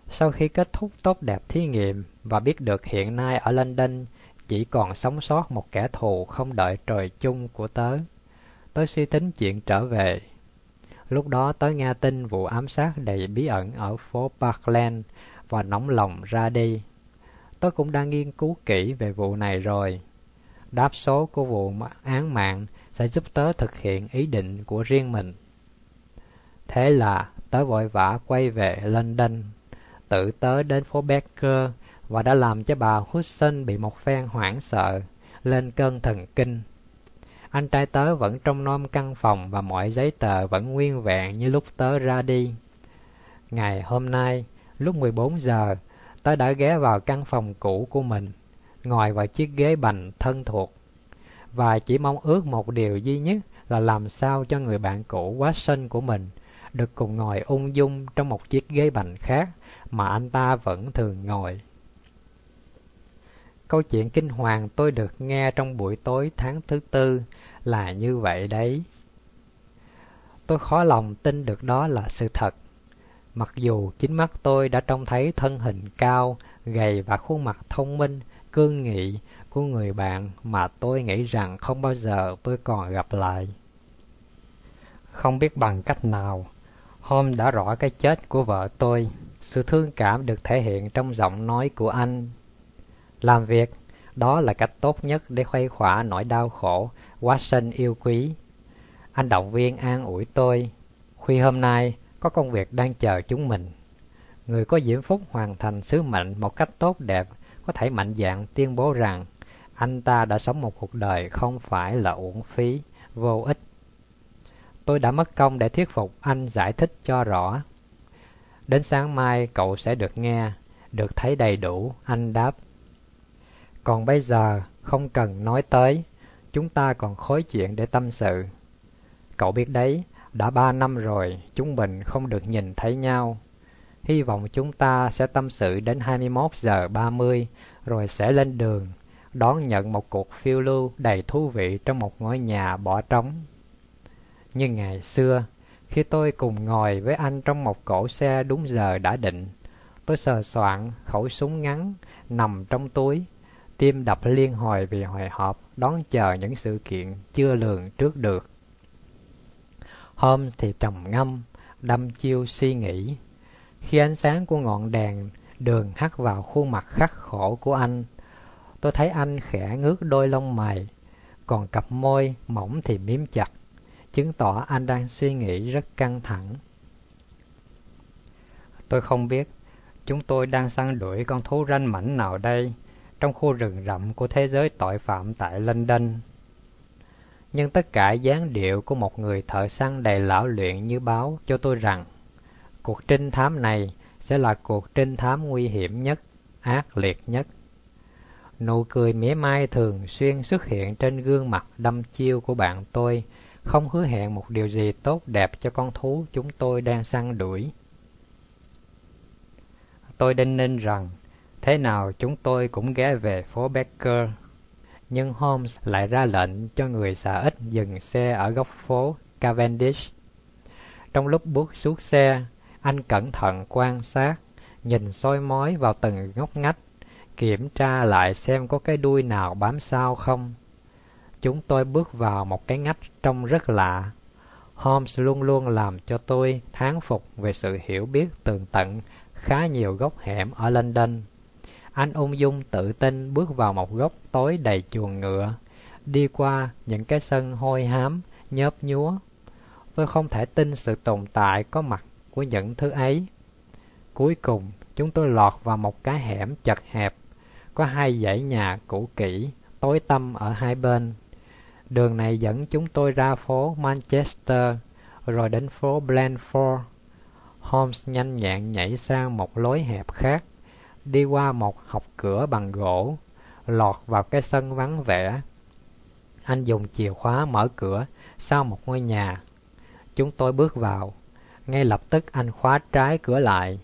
Sau khi kết thúc tốt đẹp thí nghiệm và biết được hiện nay ở London chỉ còn sống sót một kẻ thù không đợi trời chung của tớ, tớ suy tính chuyện trở về. Lúc đó tớ nghe tin vụ ám sát đầy bí ẩn ở phố Parkland và nóng lòng ra đi. Tớ cũng đang nghiên cứu kỹ về vụ này rồi. Đáp số của vụ án mạng sẽ giúp tớ thực hiện ý định của riêng mình. Thế là tớ vội vã quay về London, tự tớ đến phố Becker và đã làm cho bà Hudson bị một phen hoảng sợ, lên cơn thần kinh. Anh trai tớ vẫn trong nom căn phòng và mọi giấy tờ vẫn nguyên vẹn như lúc tớ ra đi. Ngày hôm nay, lúc 14 giờ, tớ đã ghé vào căn phòng cũ của mình, ngồi vào chiếc ghế bành thân thuộc. Và chỉ mong ước một điều duy nhất là làm sao cho người bạn cũ quá sinh của mình được cùng ngồi ung dung trong một chiếc ghế bành khác mà anh ta vẫn thường ngồi. Câu chuyện kinh hoàng tôi được nghe trong buổi tối tháng thứ tư là như vậy đấy. Tôi khó lòng tin được đó là sự thật. Mặc dù chính mắt tôi đã trông thấy thân hình cao, gầy và khuôn mặt thông minh, cương nghị của người bạn mà tôi nghĩ rằng không bao giờ tôi còn gặp lại. Không biết bằng cách nào, hôm đã rõ cái chết của vợ tôi, sự thương cảm được thể hiện trong giọng nói của anh. Làm việc, đó là cách tốt nhất để khuây khỏa nỗi đau khổ Watson yêu quý. Anh động viên an ủi tôi. Khuya hôm nay, có công việc đang chờ chúng mình. Người có diễm phúc hoàn thành sứ mệnh một cách tốt đẹp có thể mạnh dạn tuyên bố rằng anh ta đã sống một cuộc đời không phải là uổng phí, vô ích. Tôi đã mất công để thuyết phục anh giải thích cho rõ. Đến sáng mai cậu sẽ được nghe, được thấy đầy đủ, anh đáp. Còn bây giờ, không cần nói tới, chúng ta còn khối chuyện để tâm sự. Cậu biết đấy, đã ba năm rồi, chúng mình không được nhìn thấy nhau. Hy vọng chúng ta sẽ tâm sự đến 21 giờ 30, rồi sẽ lên đường, đón nhận một cuộc phiêu lưu đầy thú vị trong một ngôi nhà bỏ trống. Như ngày xưa, khi tôi cùng ngồi với anh trong một cổ xe đúng giờ đã định, tôi sờ soạn khẩu súng ngắn nằm trong túi, tim đập liên hồi vì hồi hộp đón chờ những sự kiện chưa lường trước được. Hôm thì trầm ngâm, đâm chiêu suy nghĩ. Khi ánh sáng của ngọn đèn đường hắt vào khuôn mặt khắc khổ của anh, tôi thấy anh khẽ ngước đôi lông mày, còn cặp môi mỏng thì miếm chặt, chứng tỏ anh đang suy nghĩ rất căng thẳng. Tôi không biết chúng tôi đang săn đuổi con thú ranh mảnh nào đây, trong khu rừng rậm của thế giới tội phạm tại London. Nhưng tất cả dáng điệu của một người thợ săn đầy lão luyện như báo cho tôi rằng cuộc trinh thám này sẽ là cuộc trinh thám nguy hiểm nhất, ác liệt nhất. Nụ cười mỉa mai thường xuyên xuất hiện trên gương mặt đâm chiêu của bạn tôi, không hứa hẹn một điều gì tốt đẹp cho con thú chúng tôi đang săn đuổi. Tôi đinh ninh rằng Thế nào chúng tôi cũng ghé về phố Becker. Nhưng Holmes lại ra lệnh cho người xả ít dừng xe ở góc phố Cavendish. Trong lúc bước xuống xe, anh cẩn thận quan sát, nhìn soi mói vào từng ngóc ngách, kiểm tra lại xem có cái đuôi nào bám sao không. Chúng tôi bước vào một cái ngách trông rất lạ. Holmes luôn luôn làm cho tôi thán phục về sự hiểu biết tường tận khá nhiều góc hẻm ở London. Anh ung dung tự tin bước vào một góc tối đầy chuồng ngựa, đi qua những cái sân hôi hám, nhớp nhúa. Tôi không thể tin sự tồn tại có mặt của những thứ ấy. Cuối cùng, chúng tôi lọt vào một cái hẻm chật hẹp, có hai dãy nhà cũ kỹ, tối tăm ở hai bên. Đường này dẫn chúng tôi ra phố Manchester, rồi đến phố Blandford. Holmes nhanh nhẹn nhảy sang một lối hẹp khác, đi qua một học cửa bằng gỗ, lọt vào cái sân vắng vẻ. Anh dùng chìa khóa mở cửa sau một ngôi nhà. Chúng tôi bước vào. ngay lập tức anh khóa trái cửa lại.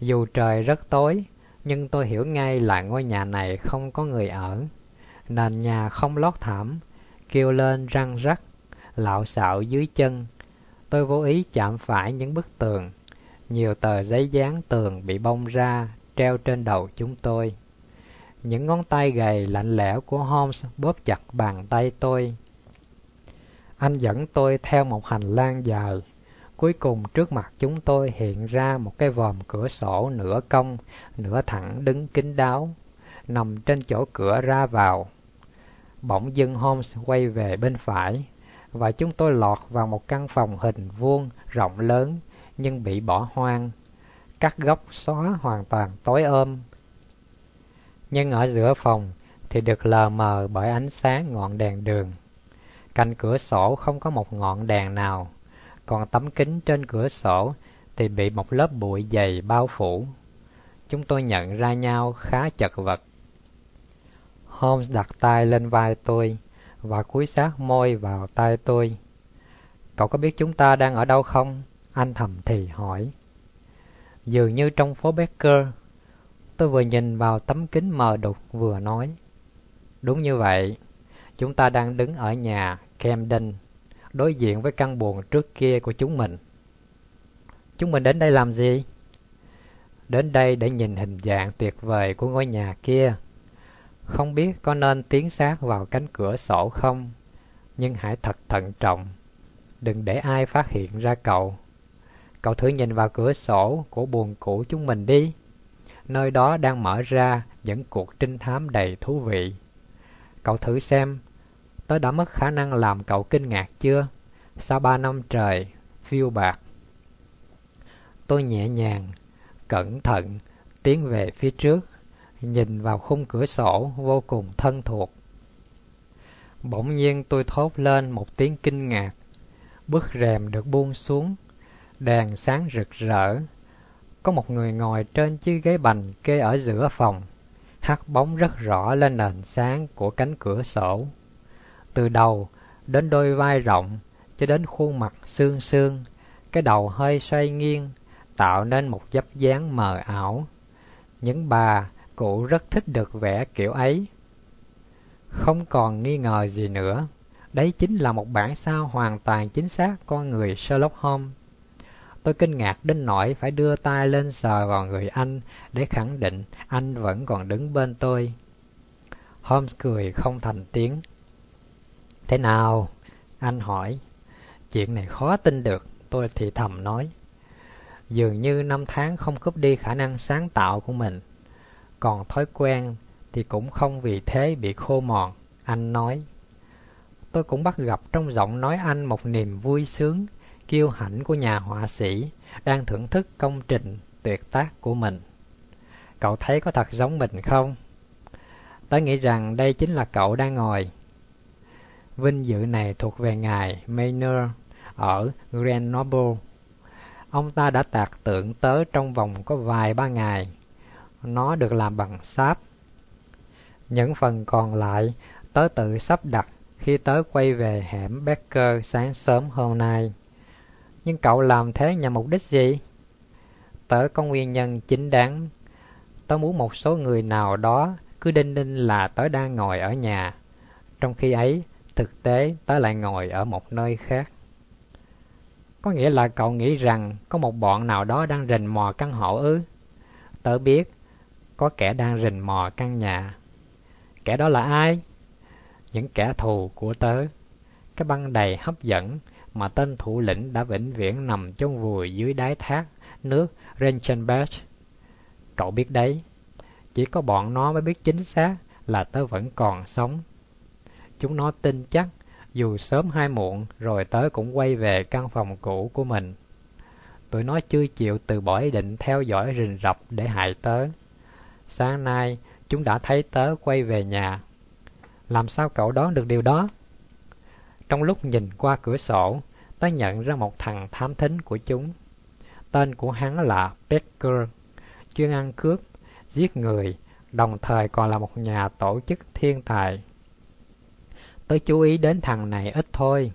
Dù trời rất tối, nhưng tôi hiểu ngay là ngôi nhà này không có người ở. Nền nhà không lót thảm, kêu lên răng rắc, lạo xạo dưới chân. Tôi vô ý chạm phải những bức tường. Nhiều tờ giấy dán tường bị bong ra, treo trên đầu chúng tôi. Những ngón tay gầy lạnh lẽo của Holmes bóp chặt bàn tay tôi. Anh dẫn tôi theo một hành lang dài. Cuối cùng trước mặt chúng tôi hiện ra một cái vòm cửa sổ nửa cong, nửa thẳng đứng kín đáo, nằm trên chỗ cửa ra vào. Bỗng dưng Holmes quay về bên phải, và chúng tôi lọt vào một căn phòng hình vuông rộng lớn nhưng bị bỏ hoang. Các góc xóa hoàn toàn tối ôm. Nhưng ở giữa phòng thì được lờ mờ bởi ánh sáng ngọn đèn đường. Cạnh cửa sổ không có một ngọn đèn nào, còn tấm kính trên cửa sổ thì bị một lớp bụi dày bao phủ. Chúng tôi nhận ra nhau khá chật vật. Holmes đặt tay lên vai tôi và cúi sát môi vào tay tôi. Cậu có biết chúng ta đang ở đâu không? Anh thầm thì hỏi. Dường như trong phố Becker, tôi vừa nhìn vào tấm kính mờ đục vừa nói. Đúng như vậy, chúng ta đang đứng ở nhà Camden, đối diện với căn buồng trước kia của chúng mình. Chúng mình đến đây làm gì? Đến đây để nhìn hình dạng tuyệt vời của ngôi nhà kia. Không biết có nên tiến sát vào cánh cửa sổ không, nhưng hãy thật thận trọng. Đừng để ai phát hiện ra cậu. Cậu thử nhìn vào cửa sổ của buồng cũ chúng mình đi. Nơi đó đang mở ra những cuộc trinh thám đầy thú vị. Cậu thử xem, tớ đã mất khả năng làm cậu kinh ngạc chưa? Sau ba năm trời, phiêu bạc. Tôi nhẹ nhàng, cẩn thận, tiến về phía trước, nhìn vào khung cửa sổ vô cùng thân thuộc. Bỗng nhiên tôi thốt lên một tiếng kinh ngạc. Bức rèm được buông xuống, đèn sáng rực rỡ. Có một người ngồi trên chiếc ghế bành kê ở giữa phòng, hắt bóng rất rõ lên nền sáng của cánh cửa sổ. Từ đầu đến đôi vai rộng cho đến khuôn mặt xương xương, cái đầu hơi xoay nghiêng, tạo nên một dấp dáng mờ ảo. Những bà cụ rất thích được vẽ kiểu ấy. Không còn nghi ngờ gì nữa, đấy chính là một bản sao hoàn toàn chính xác con người Sherlock Holmes. Tôi kinh ngạc đến nỗi phải đưa tay lên sờ vào người anh để khẳng định anh vẫn còn đứng bên tôi. Holmes cười không thành tiếng. Thế nào? Anh hỏi. Chuyện này khó tin được, tôi thì thầm nói. Dường như năm tháng không cướp đi khả năng sáng tạo của mình. Còn thói quen thì cũng không vì thế bị khô mòn, anh nói. Tôi cũng bắt gặp trong giọng nói anh một niềm vui sướng, kiêu hãnh của nhà họa sĩ đang thưởng thức công trình tuyệt tác của mình. Cậu thấy có thật giống mình không? Tớ nghĩ rằng đây chính là cậu đang ngồi. Vinh dự này thuộc về ngài Maynard ở Grenoble. Ông ta đã tạc tượng tớ trong vòng có vài ba ngày. Nó được làm bằng sáp. Những phần còn lại tớ tự sắp đặt khi tớ quay về hẻm Becker sáng sớm hôm nay. Nhưng cậu làm thế nhằm mục đích gì? Tớ có nguyên nhân chính đáng. Tớ muốn một số người nào đó cứ đinh đinh là tớ đang ngồi ở nhà. Trong khi ấy, thực tế tớ lại ngồi ở một nơi khác. Có nghĩa là cậu nghĩ rằng có một bọn nào đó đang rình mò căn hộ ư? Tớ biết, có kẻ đang rình mò căn nhà. Kẻ đó là ai? Những kẻ thù của tớ. Cái băng đầy hấp dẫn mà tên thủ lĩnh đã vĩnh viễn nằm trong vùi dưới đáy thác nước Renchenbach. Cậu biết đấy, chỉ có bọn nó mới biết chính xác là tớ vẫn còn sống. Chúng nó tin chắc dù sớm hay muộn rồi tớ cũng quay về căn phòng cũ của mình. Tụi nó chưa chịu từ bỏ ý định theo dõi rình rập để hại tớ. Sáng nay, chúng đã thấy tớ quay về nhà. Làm sao cậu đoán được điều đó? Trong lúc nhìn qua cửa sổ, tớ nhận ra một thằng thám thính của chúng. Tên của hắn là Becker, chuyên ăn cướp, giết người, đồng thời còn là một nhà tổ chức thiên tài. Tớ chú ý đến thằng này ít thôi.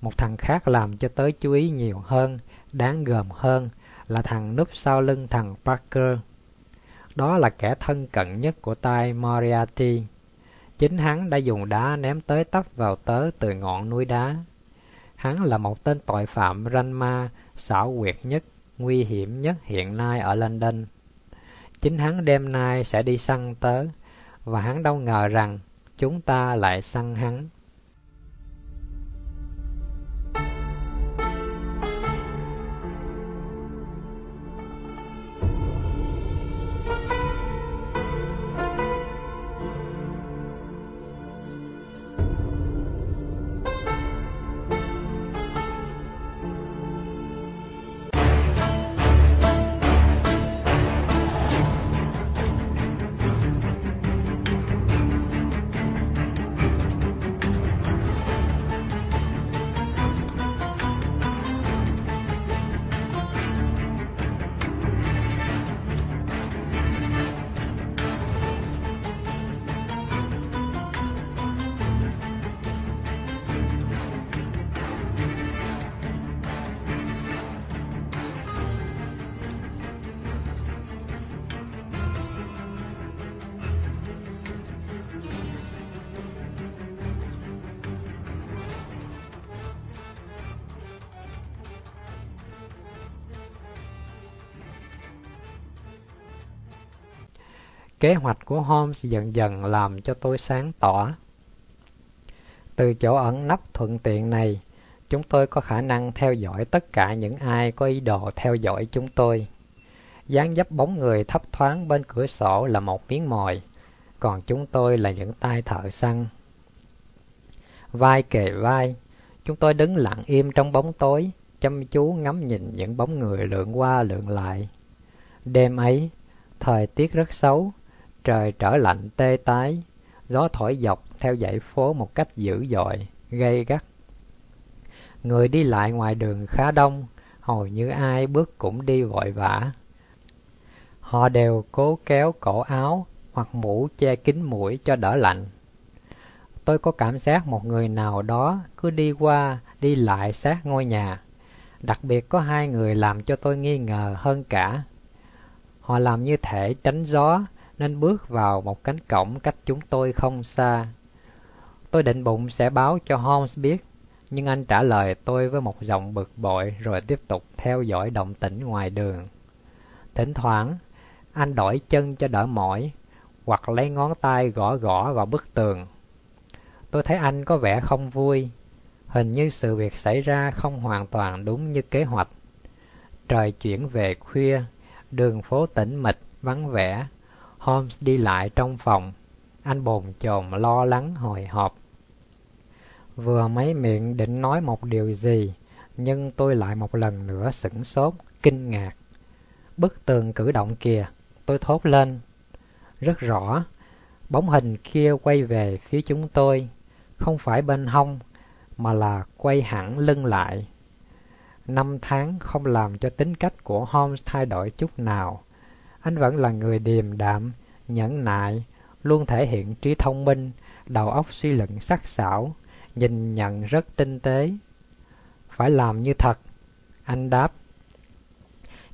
Một thằng khác làm cho tớ chú ý nhiều hơn, Đáng gờm hơn là thằng núp sau lưng thằng Parker. Đó là kẻ thân cận nhất của tay Moriarty. Chính hắn đã dùng đá ném tới tấp vào tớ từ ngọn núi đá. Hắn là một tên tội phạm ranh ma, xảo quyệt nhất, nguy hiểm nhất hiện nay ở London. Chính hắn đêm nay sẽ đi săn tớ, và hắn đâu ngờ rằng chúng ta lại săn hắn. Kế hoạch của Holmes dần dần làm cho tôi sáng tỏ. Từ chỗ ẩn nấp thuận tiện này, chúng tôi có khả năng theo dõi tất cả những ai có ý đồ theo dõi chúng tôi. dáng dấp bóng người thấp thoáng bên cửa sổ là một miếng mồi, còn chúng tôi là những tay thợ săn. Vai kề vai, chúng tôi đứng lặng im trong bóng tối, chăm chú ngắm nhìn những bóng người lượn qua lượn lại. Đêm ấy, thời tiết rất xấu, Trời trở lạnh tê tái, gió thổi dọc theo dãy phố một cách dữ dội, gây gắt. Người đi lại ngoài đường khá đông, hầu như ai bước cũng đi vội vã. Họ đều cố kéo cổ áo hoặc mũ che kín mũi cho đỡ lạnh. Tôi có cảm giác một người nào đó cứ đi qua, đi lại sát ngôi nhà. Đặc biệt có hai người làm cho tôi nghi ngờ hơn cả. Họ làm như thể tránh gió nên bước vào một cánh cổng cách chúng tôi không xa. Tôi định bụng sẽ báo cho Holmes biết, nhưng anh trả lời tôi với một giọng bực bội rồi tiếp tục theo dõi động tĩnh ngoài đường. Thỉnh thoảng, anh đổi chân cho đỡ mỏi, hoặc lấy ngón tay gõ gõ vào bức tường. Tôi thấy anh có vẻ không vui, hình như sự việc xảy ra không hoàn toàn đúng như kế hoạch. Trời chuyển về khuya, đường phố tĩnh mịch, vắng vẻ, Holmes đi lại trong phòng, anh bồn chồn lo lắng hồi hộp. Vừa mấy miệng định nói một điều gì, nhưng tôi lại một lần nữa sửng sốt, kinh ngạc. Bức tường cử động kìa, tôi thốt lên. Rất rõ, bóng hình kia quay về phía chúng tôi, không phải bên hông, mà là quay hẳn lưng lại. Năm tháng không làm cho tính cách của Holmes thay đổi chút nào. Anh vẫn là người điềm đạm, nhẫn nại, luôn thể hiện trí thông minh, đầu óc suy luận sắc sảo, nhìn nhận rất tinh tế. Phải làm như thật, anh đáp.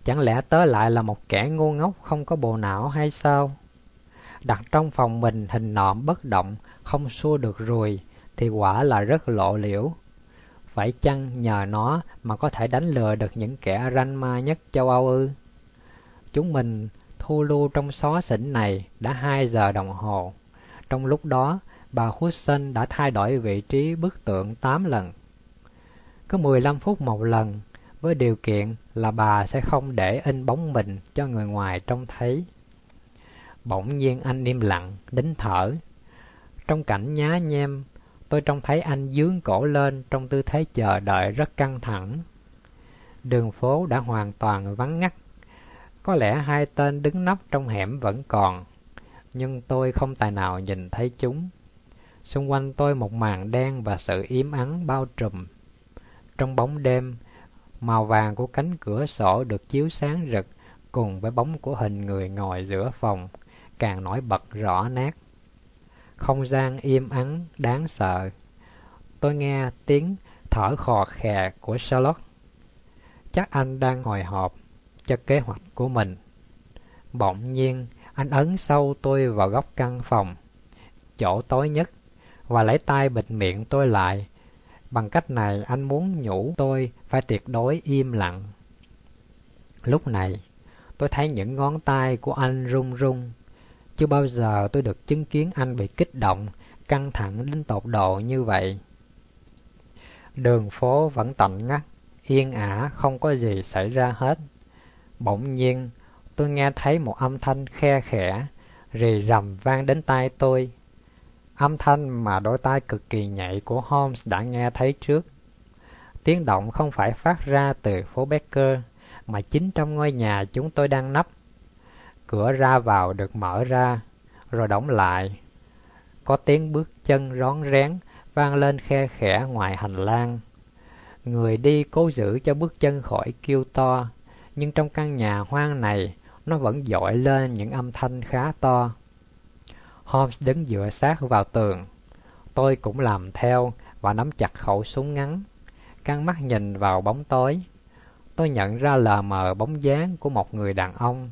Chẳng lẽ tớ lại là một kẻ ngu ngốc không có bộ não hay sao? Đặt trong phòng mình hình nọm bất động, không xua được ruồi, thì quả là rất lộ liễu. Phải chăng nhờ nó mà có thể đánh lừa được những kẻ ranh ma nhất châu Âu ư? Chúng mình thu lưu trong xó xỉnh này đã hai giờ đồng hồ. Trong lúc đó, bà Hudson đã thay đổi vị trí bức tượng tám lần. Cứ 15 phút một lần, với điều kiện là bà sẽ không để in bóng mình cho người ngoài trông thấy. Bỗng nhiên anh im lặng, đến thở. Trong cảnh nhá nhem, tôi trông thấy anh dướng cổ lên trong tư thế chờ đợi rất căng thẳng. Đường phố đã hoàn toàn vắng ngắt có lẽ hai tên đứng nấp trong hẻm vẫn còn, nhưng tôi không tài nào nhìn thấy chúng. Xung quanh tôi một màn đen và sự im ắng bao trùm. Trong bóng đêm, màu vàng của cánh cửa sổ được chiếu sáng rực cùng với bóng của hình người ngồi giữa phòng, càng nổi bật rõ nét. Không gian im ắng, đáng sợ. Tôi nghe tiếng thở khò khè của Sherlock. chắc anh đang hồi hộp cho kế hoạch của mình. Bỗng nhiên, anh ấn sâu tôi vào góc căn phòng, chỗ tối nhất, và lấy tay bịt miệng tôi lại. Bằng cách này anh muốn nhủ tôi phải tuyệt đối im lặng. Lúc này, tôi thấy những ngón tay của anh run run. Chưa bao giờ tôi được chứng kiến anh bị kích động, căng thẳng đến tột độ như vậy. Đường phố vẫn tạnh ngắt, yên ả không có gì xảy ra hết. Bỗng nhiên, tôi nghe thấy một âm thanh khe khẽ, rì rầm vang đến tai tôi. Âm thanh mà đôi tai cực kỳ nhạy của Holmes đã nghe thấy trước. Tiếng động không phải phát ra từ phố Becker, mà chính trong ngôi nhà chúng tôi đang nấp. Cửa ra vào được mở ra, rồi đóng lại. Có tiếng bước chân rón rén vang lên khe khẽ ngoài hành lang. Người đi cố giữ cho bước chân khỏi kêu to, nhưng trong căn nhà hoang này, nó vẫn dội lên những âm thanh khá to. Holmes đứng dựa sát vào tường. Tôi cũng làm theo và nắm chặt khẩu súng ngắn, căng mắt nhìn vào bóng tối. Tôi nhận ra lờ mờ bóng dáng của một người đàn ông,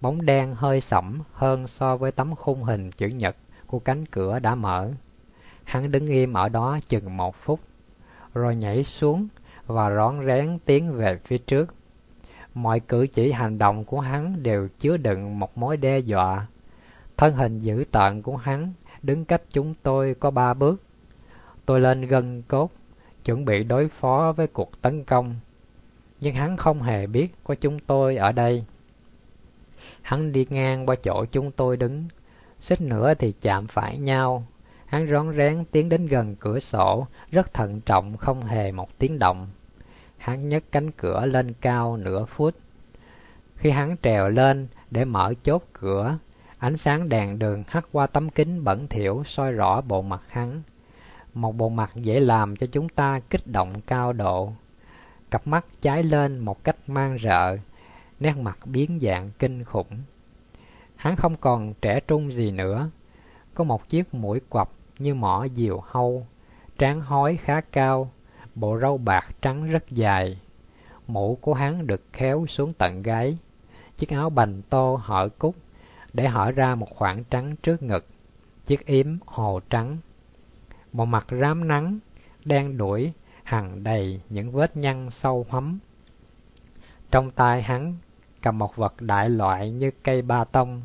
bóng đen hơi sẫm hơn so với tấm khung hình chữ nhật của cánh cửa đã mở. Hắn đứng im ở đó chừng một phút, rồi nhảy xuống và rón rén tiến về phía trước. Mọi cử chỉ hành động của hắn đều chứa đựng một mối đe dọa. Thân hình dữ tợn của hắn đứng cách chúng tôi có ba bước. Tôi lên gân cốt, chuẩn bị đối phó với cuộc tấn công. Nhưng hắn không hề biết có chúng tôi ở đây. Hắn đi ngang qua chỗ chúng tôi đứng, xích nữa thì chạm phải nhau. Hắn rón rén tiến đến gần cửa sổ, rất thận trọng không hề một tiếng động. Hắn nhấc cánh cửa lên cao nửa phút. Khi hắn trèo lên để mở chốt cửa, ánh sáng đèn đường hắt qua tấm kính bẩn thỉu soi rõ bộ mặt hắn. Một bộ mặt dễ làm cho chúng ta kích động cao độ. Cặp mắt cháy lên một cách mang rợ, nét mặt biến dạng kinh khủng. Hắn không còn trẻ trung gì nữa, có một chiếc mũi quặp như mỏ diều hâu, trán hói khá cao, bộ râu bạc trắng rất dài. Mũ của hắn được khéo xuống tận gáy, chiếc áo bành tô hở cúc để hở ra một khoảng trắng trước ngực, chiếc yếm hồ trắng. Bộ mặt rám nắng, đen đuổi, hằng đầy những vết nhăn sâu hấm. Trong tay hắn cầm một vật đại loại như cây ba tông,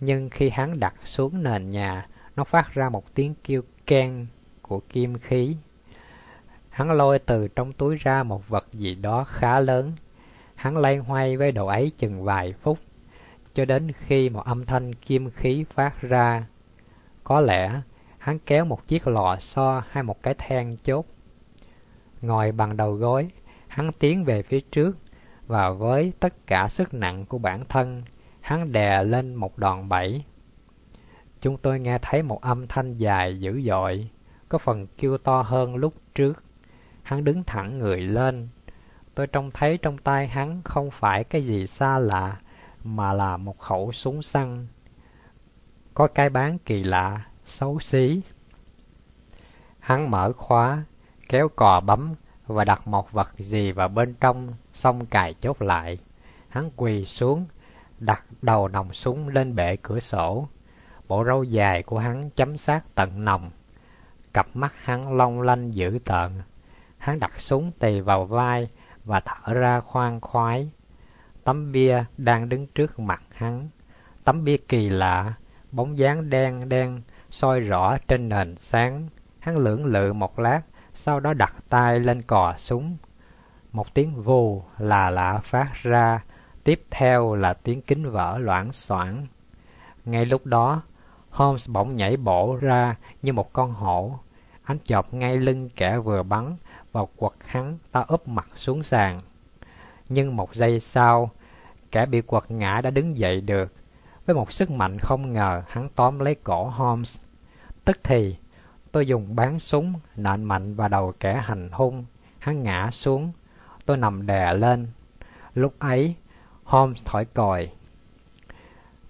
nhưng khi hắn đặt xuống nền nhà, nó phát ra một tiếng kêu ken của kim khí. Hắn lôi từ trong túi ra một vật gì đó khá lớn. Hắn lay hoay với đồ ấy chừng vài phút, cho đến khi một âm thanh kim khí phát ra. Có lẽ hắn kéo một chiếc lò xo hay một cái then chốt. Ngồi bằng đầu gối, hắn tiến về phía trước, và với tất cả sức nặng của bản thân, hắn đè lên một đòn bẩy. Chúng tôi nghe thấy một âm thanh dài dữ dội, có phần kêu to hơn lúc trước. Hắn đứng thẳng người lên. Tôi trông thấy trong tay hắn không phải cái gì xa lạ, mà là một khẩu súng săn. Có cái bán kỳ lạ, xấu xí. Hắn mở khóa, kéo cò bấm và đặt một vật gì vào bên trong, xong cài chốt lại. Hắn quỳ xuống, đặt đầu nòng súng lên bệ cửa sổ. Bộ râu dài của hắn chấm sát tận nòng. Cặp mắt hắn long lanh dữ tợn. Hắn đặt súng tì vào vai và thở ra khoan khoái. Tấm bia đang đứng trước mặt hắn. Tấm bia kỳ lạ, bóng dáng đen đen, soi rõ trên nền sáng. Hắn lưỡng lự một lát, sau đó đặt tay lên cò súng. Một tiếng vù là lạ phát ra, tiếp theo là tiếng kính vỡ loãng xoảng. Ngay lúc đó, Holmes bỗng nhảy bổ ra như một con hổ. Anh chộp ngay lưng kẻ vừa bắn vào quật hắn ta úp mặt xuống sàn. Nhưng một giây sau, kẻ bị quật ngã đã đứng dậy được. Với một sức mạnh không ngờ, hắn tóm lấy cổ Holmes. Tức thì, tôi dùng bán súng nện mạnh vào đầu kẻ hành hung. Hắn ngã xuống, tôi nằm đè lên. Lúc ấy, Holmes thổi còi.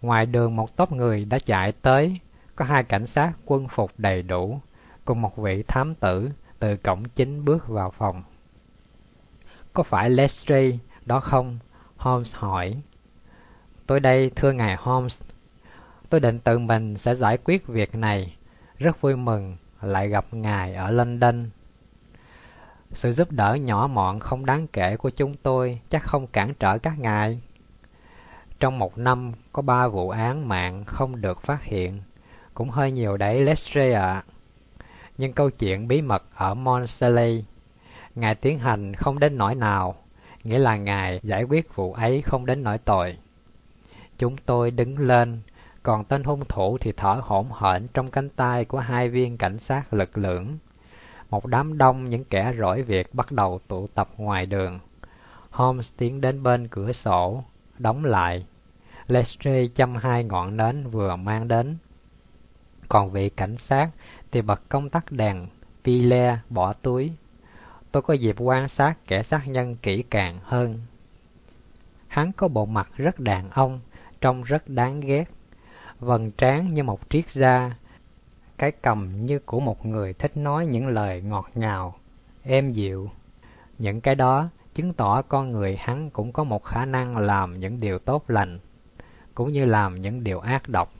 Ngoài đường một tốp người đã chạy tới, có hai cảnh sát quân phục đầy đủ, cùng một vị thám tử từ cổng chính bước vào phòng. Có phải Lestrade đó không? Holmes hỏi. Tôi đây, thưa ngài Holmes. Tôi định tự mình sẽ giải quyết việc này. Rất vui mừng lại gặp ngài ở London. Sự giúp đỡ nhỏ mọn không đáng kể của chúng tôi chắc không cản trở các ngài. Trong một năm có ba vụ án mạng không được phát hiện, cũng hơi nhiều đấy Lestrade ạ. Nhưng câu chuyện bí mật ở Monsley, ngài tiến hành không đến nỗi nào, nghĩa là ngài giải quyết vụ ấy không đến nỗi tội. Chúng tôi đứng lên, còn tên hung thủ thì thở hổn hển trong cánh tay của hai viên cảnh sát lực lưỡng. Một đám đông những kẻ rỗi việc bắt đầu tụ tập ngoài đường. Holmes tiến đến bên cửa sổ, đóng lại. Lestrade chăm hai ngọn nến vừa mang đến. Còn vị cảnh sát thì bật công tắc đèn, pile bỏ túi. Tôi có dịp quan sát kẻ sát nhân kỹ càng hơn. Hắn có bộ mặt rất đàn ông, trông rất đáng ghét. Vầng trán như một triết gia, cái cầm như của một người thích nói những lời ngọt ngào, êm dịu. Những cái đó chứng tỏ con người hắn cũng có một khả năng làm những điều tốt lành, cũng như làm những điều ác độc.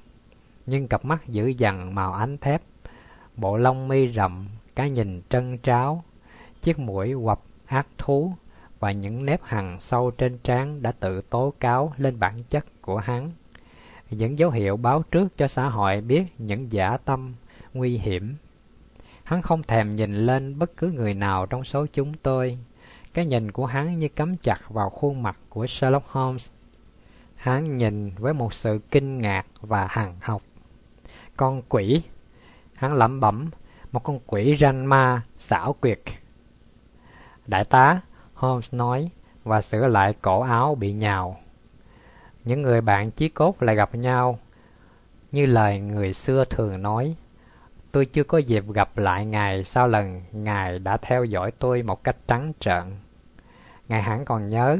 Nhưng cặp mắt dữ dằn màu ánh thép, bộ lông mi rậm, cái nhìn trân tráo, chiếc mũi quặp ác thú và những nếp hằn sâu trên trán đã tự tố cáo lên bản chất của hắn. Những dấu hiệu báo trước cho xã hội biết những giả tâm nguy hiểm. Hắn không thèm nhìn lên bất cứ người nào trong số chúng tôi. Cái nhìn của hắn như cắm chặt vào khuôn mặt của Sherlock Holmes. Hắn nhìn với một sự kinh ngạc và hằng học. Con quỷ! Hắn lẩm bẩm, một con quỷ ranh ma, xảo quyệt. Đại tá, Holmes nói, và sửa lại cổ áo bị nhào. Những người bạn chí cốt lại gặp nhau, như lời người xưa thường nói, Tôi chưa có dịp gặp lại Ngài sau lần Ngài đã theo dõi tôi một cách trắng trợn. Ngài hẳn còn nhớ,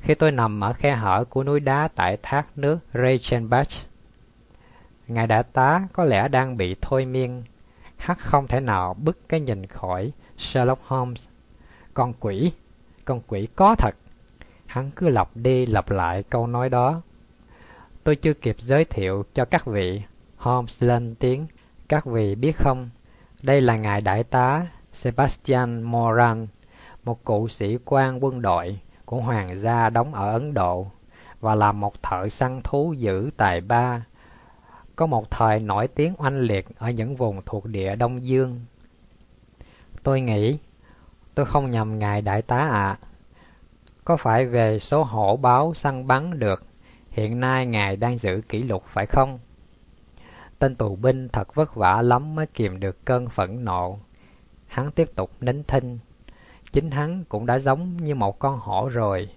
khi tôi nằm ở khe hở của núi đá tại thác nước Reichenbach. Ngài đại tá có lẽ đang bị thôi miên, Hắc không thể nào bứt cái nhìn khỏi Sherlock Holmes. Con quỷ, con quỷ có thật. Hắn cứ lặp đi lặp lại câu nói đó. Tôi chưa kịp giới thiệu cho các vị. Holmes lên tiếng các vị biết không, đây là ngài đại tá Sebastian Moran, một cụ sĩ quan quân đội của hoàng gia đóng ở Ấn Độ và là một thợ săn thú dữ tài ba. Có một thời nổi tiếng oanh liệt ở những vùng thuộc địa Đông Dương. Tôi nghĩ, tôi không nhầm ngài đại tá ạ. À. Có phải về số hổ báo săn bắn được, hiện nay ngài đang giữ kỷ lục phải không? Tên tù binh thật vất vả lắm mới kìm được cơn phẫn nộ. Hắn tiếp tục nín thinh. Chính hắn cũng đã giống như một con hổ rồi.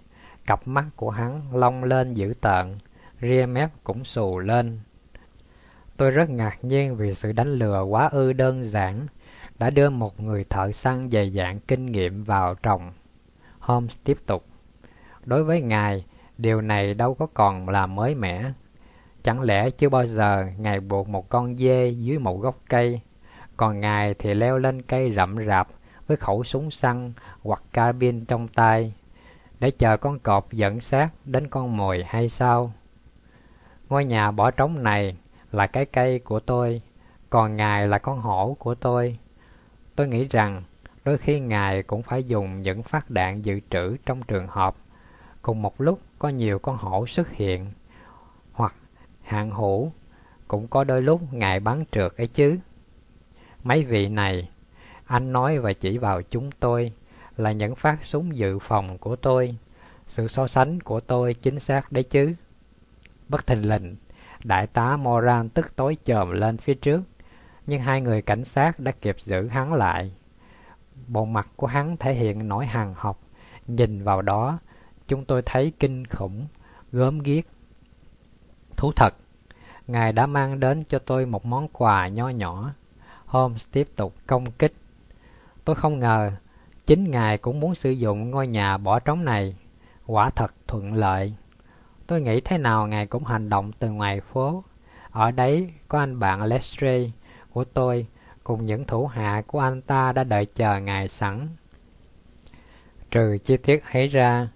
Cặp mắt của hắn long lên dữ tợn, ria mép cũng xù lên. Tôi rất ngạc nhiên vì sự đánh lừa quá ư đơn giản đã đưa một người thợ săn dày dạn kinh nghiệm vào trồng. Holmes tiếp tục. Đối với ngài, điều này đâu có còn là mới mẻ. Chẳng lẽ chưa bao giờ Ngài buộc một con dê dưới một gốc cây, còn Ngài thì leo lên cây rậm rạp với khẩu súng săn hoặc carbine trong tay, để chờ con cọp dẫn xác đến con mồi hay sao? Ngôi nhà bỏ trống này là cái cây của tôi, còn Ngài là con hổ của tôi. Tôi nghĩ rằng đôi khi Ngài cũng phải dùng những phát đạn dự trữ trong trường hợp cùng một lúc có nhiều con hổ xuất hiện hoặc hạng hữu cũng có đôi lúc ngài bắn trượt ấy chứ. Mấy vị này, anh nói và chỉ vào chúng tôi là những phát súng dự phòng của tôi. Sự so sánh của tôi chính xác đấy chứ. Bất thình lình, đại tá Moran tức tối chồm lên phía trước, nhưng hai người cảnh sát đã kịp giữ hắn lại. Bộ mặt của hắn thể hiện nỗi hằn học, nhìn vào đó, chúng tôi thấy kinh khủng, gớm ghiếc Thú thật, Ngài đã mang đến cho tôi một món quà nho nhỏ. Holmes tiếp tục công kích. Tôi không ngờ, chính Ngài cũng muốn sử dụng ngôi nhà bỏ trống này. Quả thật thuận lợi. Tôi nghĩ thế nào Ngài cũng hành động từ ngoài phố. Ở đấy có anh bạn Lestrade của tôi cùng những thủ hạ của anh ta đã đợi chờ Ngài sẵn. Trừ chi tiết ấy ra,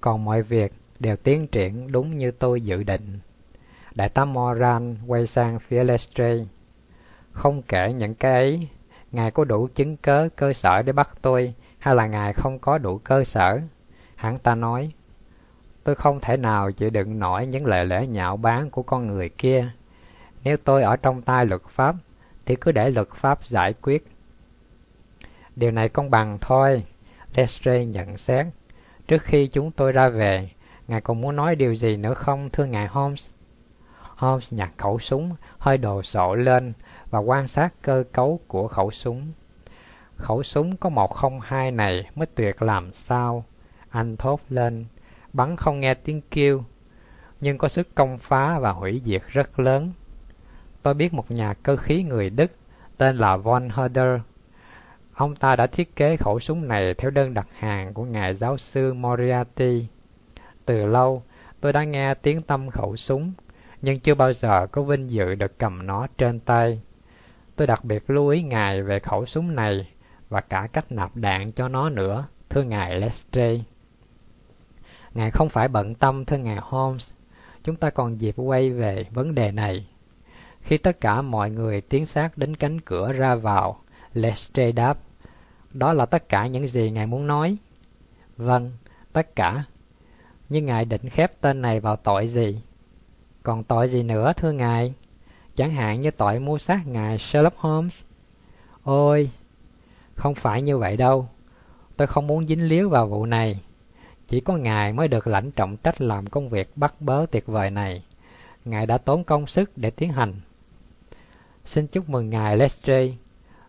còn mọi việc đều tiến triển đúng như tôi dự định. Đại tá Moran quay sang phía Lestrade. Không kể những cái ấy, Ngài có đủ chứng cớ cơ sở để bắt tôi, hay là Ngài không có đủ cơ sở? Hắn ta nói, tôi không thể nào chịu đựng nổi những lời lẽ nhạo báng của con người kia. Nếu tôi ở trong tay luật pháp, thì cứ để luật pháp giải quyết. Điều này công bằng thôi, Lestrade nhận xét. Trước khi chúng tôi ra về, Ngài còn muốn nói điều gì nữa không, thưa Ngài Holmes? Holmes nhặt khẩu súng, hơi đồ sộ lên và quan sát cơ cấu của khẩu súng. Khẩu súng có một không hai này mới tuyệt làm sao. Anh thốt lên, bắn không nghe tiếng kêu, nhưng có sức công phá và hủy diệt rất lớn. Tôi biết một nhà cơ khí người Đức tên là von Herder. Ông ta đã thiết kế khẩu súng này theo đơn đặt hàng của ngài giáo sư Moriarty. Từ lâu, tôi đã nghe tiếng tâm khẩu súng, nhưng chưa bao giờ có vinh dự được cầm nó trên tay. Tôi đặc biệt lưu ý ngài về khẩu súng này và cả cách nạp đạn cho nó nữa, thưa ngài Lestrade. Ngài không phải bận tâm thưa ngài Holmes, chúng ta còn dịp quay về vấn đề này. Khi tất cả mọi người tiến sát đến cánh cửa ra vào, Lestrade đáp, đó là tất cả những gì ngài muốn nói. Vâng, tất cả. Nhưng ngài định khép tên này vào tội gì? Còn tội gì nữa thưa ngài? Chẳng hạn như tội mua sát ngài Sherlock Holmes. Ôi, không phải như vậy đâu. Tôi không muốn dính líu vào vụ này. Chỉ có ngài mới được lãnh trọng trách làm công việc bắt bớ tuyệt vời này. Ngài đã tốn công sức để tiến hành. Xin chúc mừng ngài Lestrade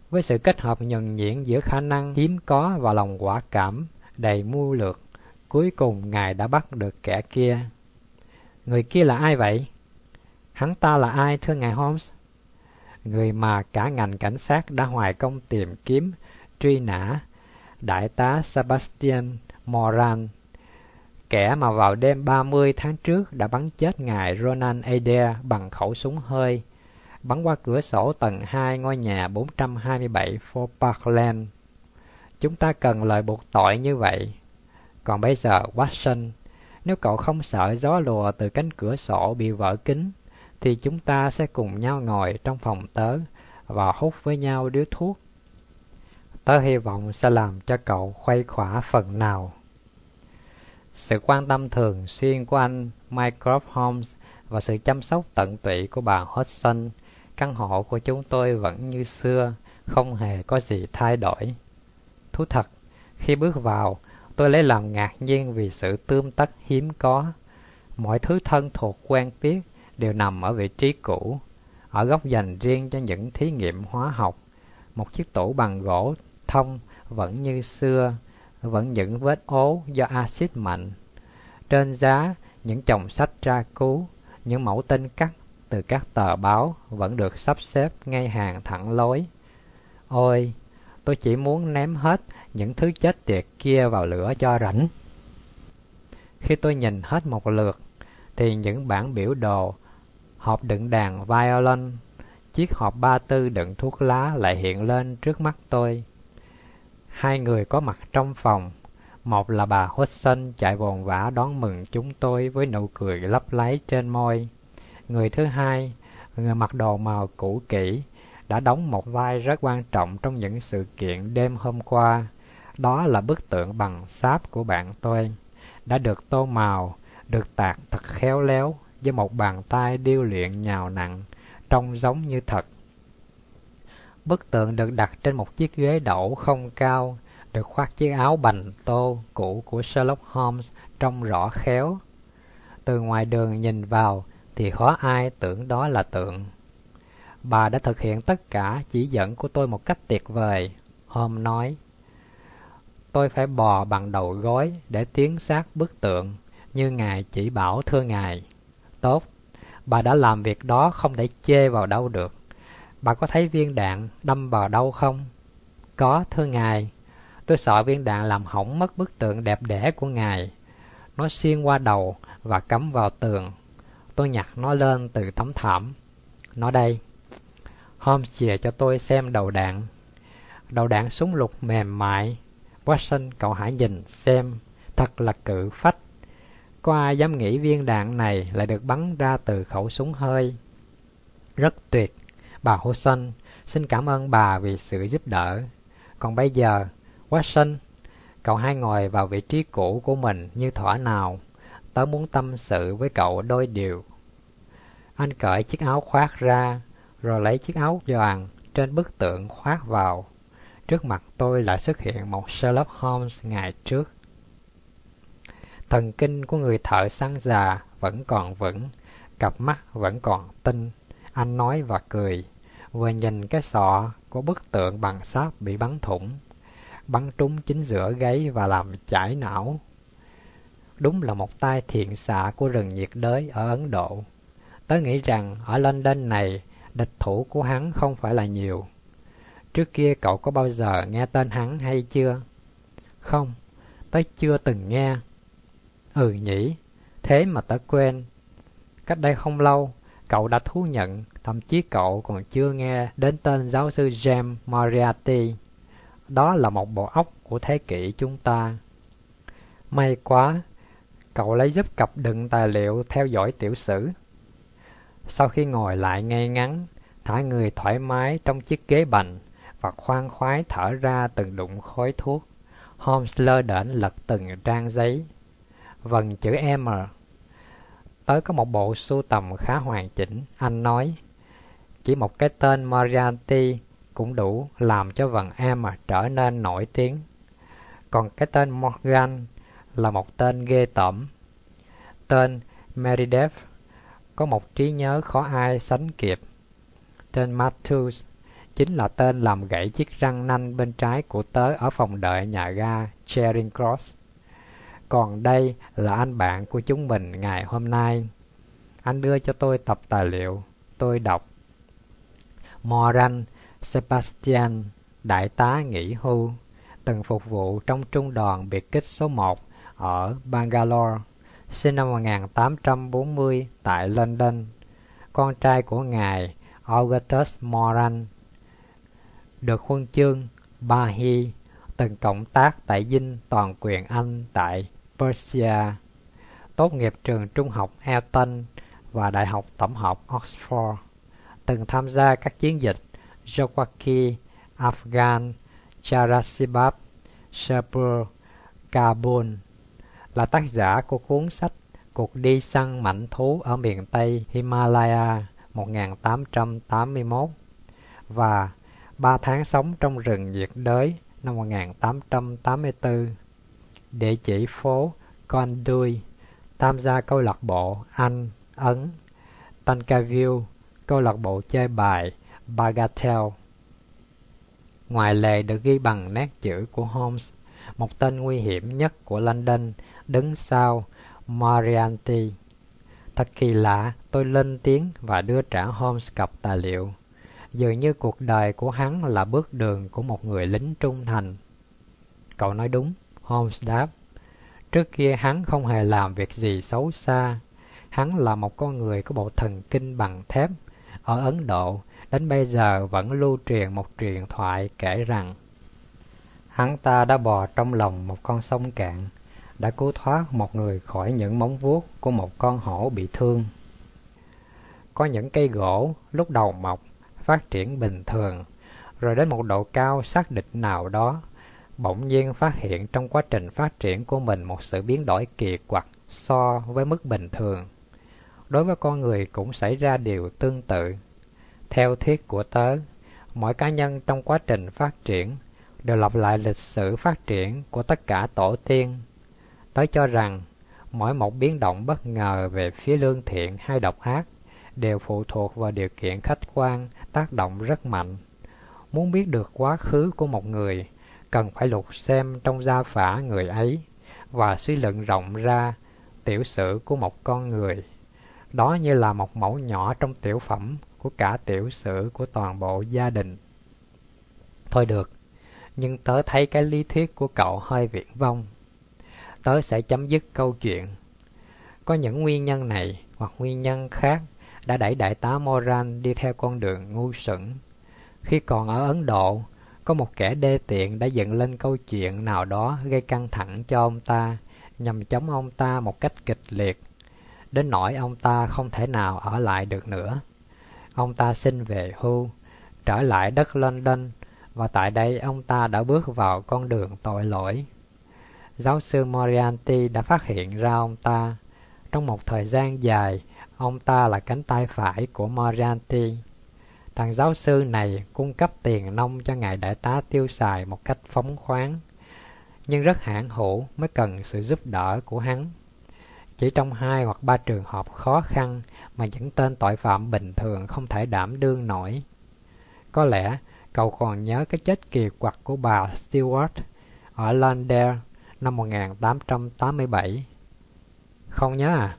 với sự kết hợp nhuần nhuyễn giữa khả năng hiếm có và lòng quả cảm đầy mưu lược. Cuối cùng ngài đã bắt được kẻ kia. Người kia là ai vậy? Hắn ta là ai thưa ngài Holmes? Người mà cả ngành cảnh sát đã hoài công tìm kiếm, truy nã, đại tá Sebastian Moran, kẻ mà vào đêm 30 tháng trước đã bắn chết ngài Ronan Adair bằng khẩu súng hơi, bắn qua cửa sổ tầng 2 ngôi nhà 427 Fort Parkland. Chúng ta cần lời buộc tội như vậy. Còn bây giờ, Watson, nếu cậu không sợ gió lùa từ cánh cửa sổ bị vỡ kính, thì chúng ta sẽ cùng nhau ngồi trong phòng tớ và hút với nhau điếu thuốc. Tớ hy vọng sẽ làm cho cậu khuây khỏa phần nào. Sự quan tâm thường xuyên của anh Mycroft Holmes và sự chăm sóc tận tụy của bà Hodgson, căn hộ của chúng tôi vẫn như xưa, không hề có gì thay đổi. Thú thật, khi bước vào, tôi lấy làm ngạc nhiên vì sự tươm tất hiếm có. Mọi thứ thân thuộc quen biết đều nằm ở vị trí cũ, ở góc dành riêng cho những thí nghiệm hóa học. Một chiếc tủ bằng gỗ thông vẫn như xưa, vẫn những vết ố do axit mạnh. Trên giá, những chồng sách tra cứu, những mẫu tin cắt từ các tờ báo vẫn được sắp xếp ngay hàng thẳng lối. Ôi, tôi chỉ muốn ném hết những thứ chết tiệt kia vào lửa cho rảnh. Khi tôi nhìn hết một lượt, thì những bản biểu đồ hộp đựng đàn violin, chiếc hộp ba tư đựng thuốc lá lại hiện lên trước mắt tôi. Hai người có mặt trong phòng, một là bà Hudson chạy vồn vã đón mừng chúng tôi với nụ cười lấp láy trên môi. Người thứ hai, người mặc đồ màu cũ kỹ, đã đóng một vai rất quan trọng trong những sự kiện đêm hôm qua. Đó là bức tượng bằng sáp của bạn tôi, đã được tô màu, được tạc thật khéo léo với một bàn tay điêu luyện nhào nặng, trông giống như thật. Bức tượng được đặt trên một chiếc ghế đẩu không cao, được khoác chiếc áo bành tô cũ của Sherlock Holmes trông rõ khéo. Từ ngoài đường nhìn vào thì khó ai tưởng đó là tượng. Bà đã thực hiện tất cả chỉ dẫn của tôi một cách tuyệt vời. Holmes nói, tôi phải bò bằng đầu gối để tiến sát bức tượng, như Ngài chỉ bảo thưa Ngài. Tốt, bà đã làm việc đó không thể chê vào đâu được. Bà có thấy viên đạn đâm vào đâu không? Có, thưa Ngài. Tôi sợ viên đạn làm hỏng mất bức tượng đẹp đẽ của Ngài. Nó xuyên qua đầu và cắm vào tường. Tôi nhặt nó lên từ tấm thảm. Nó đây. Holmes chìa cho tôi xem đầu đạn. Đầu đạn súng lục mềm mại, Watson, cậu hãy nhìn xem, thật là cự phách. Có ai dám nghĩ viên đạn này lại được bắn ra từ khẩu súng hơi? Rất tuyệt. Bà Hudson, xin cảm ơn bà vì sự giúp đỡ. Còn bây giờ, Watson, cậu hãy ngồi vào vị trí cũ của mình như thỏa nào. Tớ muốn tâm sự với cậu đôi điều. Anh cởi chiếc áo khoác ra, rồi lấy chiếc áo choàng trên bức tượng khoác vào. Trước mặt tôi lại xuất hiện một Sherlock Holmes ngày trước. Thần kinh của người thợ săn già vẫn còn vững, cặp mắt vẫn còn tinh. Anh nói và cười, vừa nhìn cái sọ của bức tượng bằng sáp bị bắn thủng, bắn trúng chính giữa gáy và làm chảy não. Đúng là một tai thiện xạ của rừng nhiệt đới ở Ấn Độ. Tớ nghĩ rằng ở London này, địch thủ của hắn không phải là nhiều. Trước kia cậu có bao giờ nghe tên hắn hay chưa? Không, tớ chưa từng nghe. Ừ nhỉ, thế mà tớ quên. Cách đây không lâu, cậu đã thú nhận, thậm chí cậu còn chưa nghe đến tên giáo sư James Moriarty. Đó là một bộ óc của thế kỷ chúng ta. May quá, cậu lấy giúp cặp đựng tài liệu theo dõi tiểu sử. Sau khi ngồi lại ngay ngắn, thả người thoải mái trong chiếc ghế bành và khoan khoái thở ra từng đụng khói thuốc, Holmes lơ đễnh lật từng trang giấy. Vần chữ M. Tới có một bộ sưu tầm khá hoàn chỉnh, anh nói. Chỉ một cái tên Moriarty cũng đủ làm cho vần M trở nên nổi tiếng. Còn cái tên Morgan là một tên ghê tởm. Tên Meredith có một trí nhớ khó ai sánh kịp. Tên Matthews chính là tên làm gãy chiếc răng nanh bên trái của tớ ở phòng đợi nhà ga Charing Cross. Còn đây là anh bạn của chúng mình ngày hôm nay. Anh đưa cho tôi tập tài liệu. Tôi đọc. Moran Sebastian, đại tá nghỉ hưu, từng phục vụ trong trung đoàn biệt kích số 1 ở Bangalore, sinh năm 1840 tại London. Con trai của ngài Augustus Moran được huân chương Bahi, từng cộng tác tại dinh toàn quyền Anh tại Persia, tốt nghiệp trường trung học Eton và Đại học Tổng hợp Oxford, từng tham gia các chiến dịch Jokwaki, Afghan, Charasibab, Sherpur, Kabul, là tác giả của cuốn sách Cuộc đi săn mảnh thú ở miền Tây Himalaya 1881 và Ba tháng sống trong rừng nhiệt đới năm 1884. Địa chỉ phố Con Đuôi, tham gia câu lạc bộ Anh, Ấn, Tankaville, câu lạc bộ chơi bài Bagatelle. Ngoài lề được ghi bằng nét chữ của Holmes, một tên nguy hiểm nhất của London, đứng sau Moriarty. Thật kỳ lạ, tôi lên tiếng và đưa trả Holmes cặp tài liệu dường như cuộc đời của hắn là bước đường của một người lính trung thành. Cậu nói đúng, Holmes đáp. Trước kia hắn không hề làm việc gì xấu xa. Hắn là một con người có bộ thần kinh bằng thép. Ở Ấn Độ, đến bây giờ vẫn lưu truyền một truyền thoại kể rằng hắn ta đã bò trong lòng một con sông cạn, đã cứu thoát một người khỏi những móng vuốt của một con hổ bị thương. Có những cây gỗ lúc đầu mọc phát triển bình thường, rồi đến một độ cao xác định nào đó, bỗng nhiên phát hiện trong quá trình phát triển của mình một sự biến đổi kỳ quặc so với mức bình thường. Đối với con người cũng xảy ra điều tương tự. Theo thuyết của tớ, mỗi cá nhân trong quá trình phát triển đều lặp lại lịch sử phát triển của tất cả tổ tiên. Tớ cho rằng, mỗi một biến động bất ngờ về phía lương thiện hay độc ác đều phụ thuộc vào điều kiện khách quan tác động rất mạnh. Muốn biết được quá khứ của một người, cần phải lục xem trong gia phả người ấy và suy luận rộng ra tiểu sử của một con người. Đó như là một mẫu nhỏ trong tiểu phẩm của cả tiểu sử của toàn bộ gia đình. Thôi được, nhưng tớ thấy cái lý thuyết của cậu hơi viễn vông. Tớ sẽ chấm dứt câu chuyện. Có những nguyên nhân này hoặc nguyên nhân khác đã đẩy đại tá Moran đi theo con đường ngu xuẩn. Khi còn ở Ấn Độ, có một kẻ đê tiện đã dựng lên câu chuyện nào đó gây căng thẳng cho ông ta, nhằm chống ông ta một cách kịch liệt, đến nỗi ông ta không thể nào ở lại được nữa. Ông ta xin về hưu, trở lại đất London, và tại đây ông ta đã bước vào con đường tội lỗi. Giáo sư Moriarty đã phát hiện ra ông ta. Trong một thời gian dài, ông ta là cánh tay phải của Moriarty. Thằng giáo sư này cung cấp tiền nông cho ngài đại tá tiêu xài một cách phóng khoáng, nhưng rất hãn hữu mới cần sự giúp đỡ của hắn. Chỉ trong hai hoặc ba trường hợp khó khăn mà những tên tội phạm bình thường không thể đảm đương nổi. Có lẽ cậu còn nhớ cái chết kỳ quặc của bà Stewart ở London năm 1887. Không nhớ à?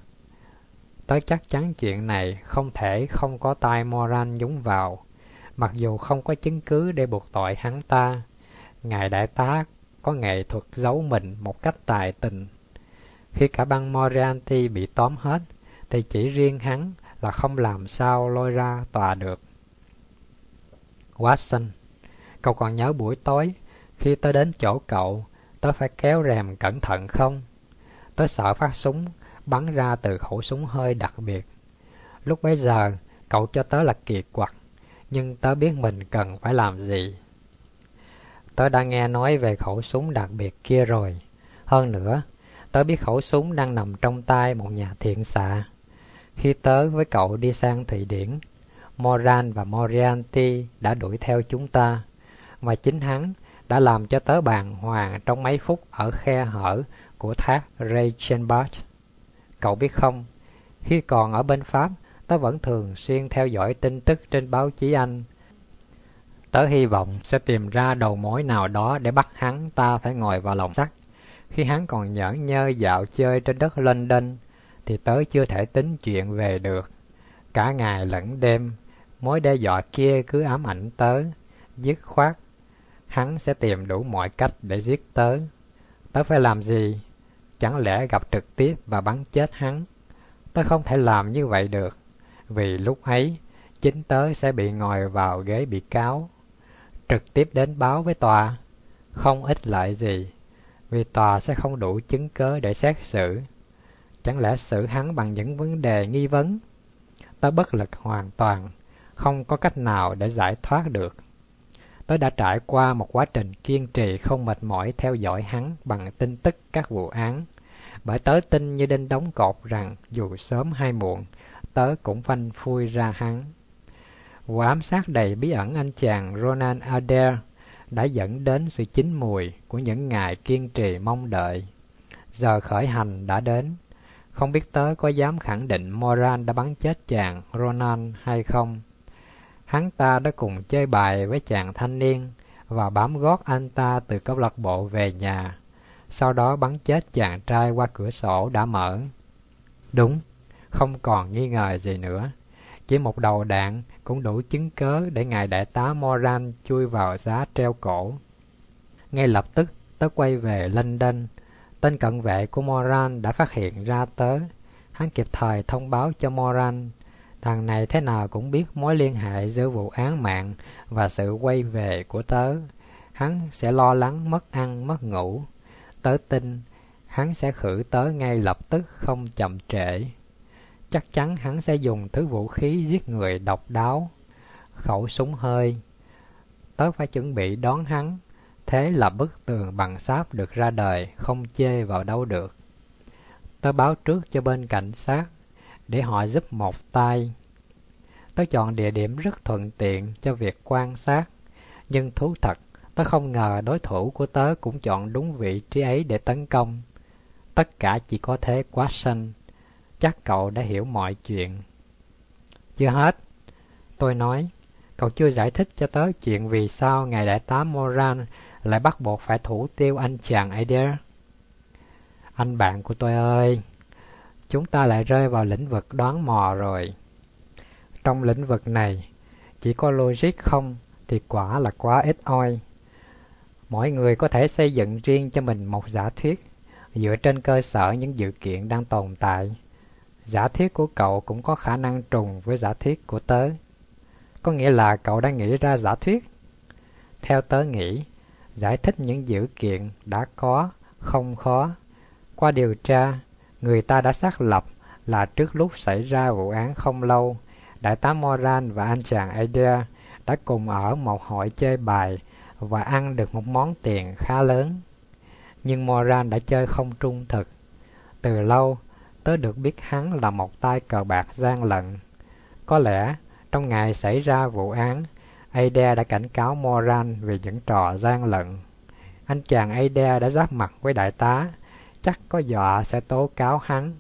Tớ chắc chắn chuyện này không thể không có tai Moran nhúng vào, mặc dù không có chứng cứ để buộc tội hắn ta. Ngài đại tá có nghệ thuật giấu mình một cách tài tình. Khi cả băng Moriarty bị tóm hết, thì chỉ riêng hắn là không làm sao lôi ra tòa được. Watson, cậu còn nhớ buổi tối khi tớ đến chỗ cậu, tớ phải kéo rèm cẩn thận không? Tớ sợ phát súng bắn ra từ khẩu súng hơi đặc biệt. Lúc bấy giờ, cậu cho tớ là kiệt quặc, nhưng tớ biết mình cần phải làm gì. Tớ đã nghe nói về khẩu súng đặc biệt kia rồi. Hơn nữa, tớ biết khẩu súng đang nằm trong tay một nhà thiện xạ. Khi tớ với cậu đi sang Thụy Điển, Moran và Moriarty đã đuổi theo chúng ta, và chính hắn đã làm cho tớ bàng hoàng trong mấy phút ở khe hở của thác Reichenbach. Cậu biết không, khi còn ở bên Pháp, tớ vẫn thường xuyên theo dõi tin tức trên báo chí Anh. Tớ hy vọng sẽ tìm ra đầu mối nào đó để bắt hắn ta phải ngồi vào lòng sắt. Khi hắn còn nhẫn nhơ dạo chơi trên đất London, thì tớ chưa thể tính chuyện về được. Cả ngày lẫn đêm, mối đe dọa kia cứ ám ảnh tớ, dứt khoát. Hắn sẽ tìm đủ mọi cách để giết tớ. Tớ phải làm gì? Chẳng lẽ gặp trực tiếp và bắn chết hắn? Tớ không thể làm như vậy được, vì lúc ấy chính tớ sẽ bị ngồi vào ghế bị cáo. Trực tiếp đến báo với tòa, không ích lợi gì, vì tòa sẽ không đủ chứng cớ để xét xử. Chẳng lẽ xử hắn bằng những vấn đề nghi vấn? Tớ bất lực hoàn toàn, không có cách nào để giải thoát được. Tớ đã trải qua một quá trình kiên trì không mệt mỏi theo dõi hắn bằng tin tức các vụ án. Bởi tớ tin như đinh đóng cột rằng dù sớm hay muộn, tớ cũng phanh phui ra hắn. Vụ ám sát đầy bí ẩn anh chàng Ronan Adair đã dẫn đến sự chín mùi của những ngày kiên trì mong đợi. Giờ khởi hành đã đến. Không biết tớ có dám khẳng định Moran đã bắn chết chàng Ronan hay không. Hắn ta đã cùng chơi bài với chàng thanh niên và bám gót anh ta từ câu lạc bộ về nhà, sau đó bắn chết chàng trai qua cửa sổ đã mở. Đúng, không còn nghi ngờ gì nữa. Chỉ một đầu đạn cũng đủ chứng cớ để ngài đại tá Moran chui vào giá treo cổ. Ngay lập tức, tớ quay về London. Tên cận vệ của Moran đã phát hiện ra tớ. Hắn kịp thời thông báo cho Moran Thằng này thế nào cũng biết mối liên hệ giữa vụ án mạng và sự quay về của tớ. Hắn sẽ lo lắng mất ăn mất ngủ. Tớ tin hắn sẽ khử tớ ngay lập tức không chậm trễ. Chắc chắn hắn sẽ dùng thứ vũ khí giết người độc đáo, khẩu súng hơi. Tớ phải chuẩn bị đón hắn, thế là bức tường bằng sáp được ra đời, không chê vào đâu được. Tớ báo trước cho bên cảnh sát để họ giúp một tay. Tớ chọn địa điểm rất thuận tiện cho việc quan sát, nhưng thú thật, tớ không ngờ đối thủ của tớ cũng chọn đúng vị trí ấy để tấn công. Tất cả chỉ có thế quá xanh Chắc cậu đã hiểu mọi chuyện. Chưa hết, tôi nói, cậu chưa giải thích cho tớ chuyện vì sao ngài đại tá Moran lại bắt buộc phải thủ tiêu anh chàng Adair. Anh bạn của tôi ơi, chúng ta lại rơi vào lĩnh vực đoán mò rồi. Trong lĩnh vực này, chỉ có logic không thì quả là quá ít oi. Mỗi người có thể xây dựng riêng cho mình một giả thuyết dựa trên cơ sở những dự kiện đang tồn tại. Giả thuyết của cậu cũng có khả năng trùng với giả thuyết của tớ. Có nghĩa là cậu đã nghĩ ra giả thuyết. theo tớ nghĩ, giải thích những dữ kiện đã có không khó. Qua điều tra, người ta đã xác lập là trước lúc xảy ra vụ án không lâu, đại tá Moran và anh chàng Adair đã cùng ở một hội chơi bài và ăn được một món tiền khá lớn. Nhưng Moran đã chơi không trung thực. Từ lâu, tớ được biết hắn là một tay cờ bạc gian lận. Có lẽ, trong ngày xảy ra vụ án, Ada đã cảnh cáo Moran về những trò gian lận. Anh chàng Ada đã giáp mặt với đại tá, chắc có dọa sẽ tố cáo hắn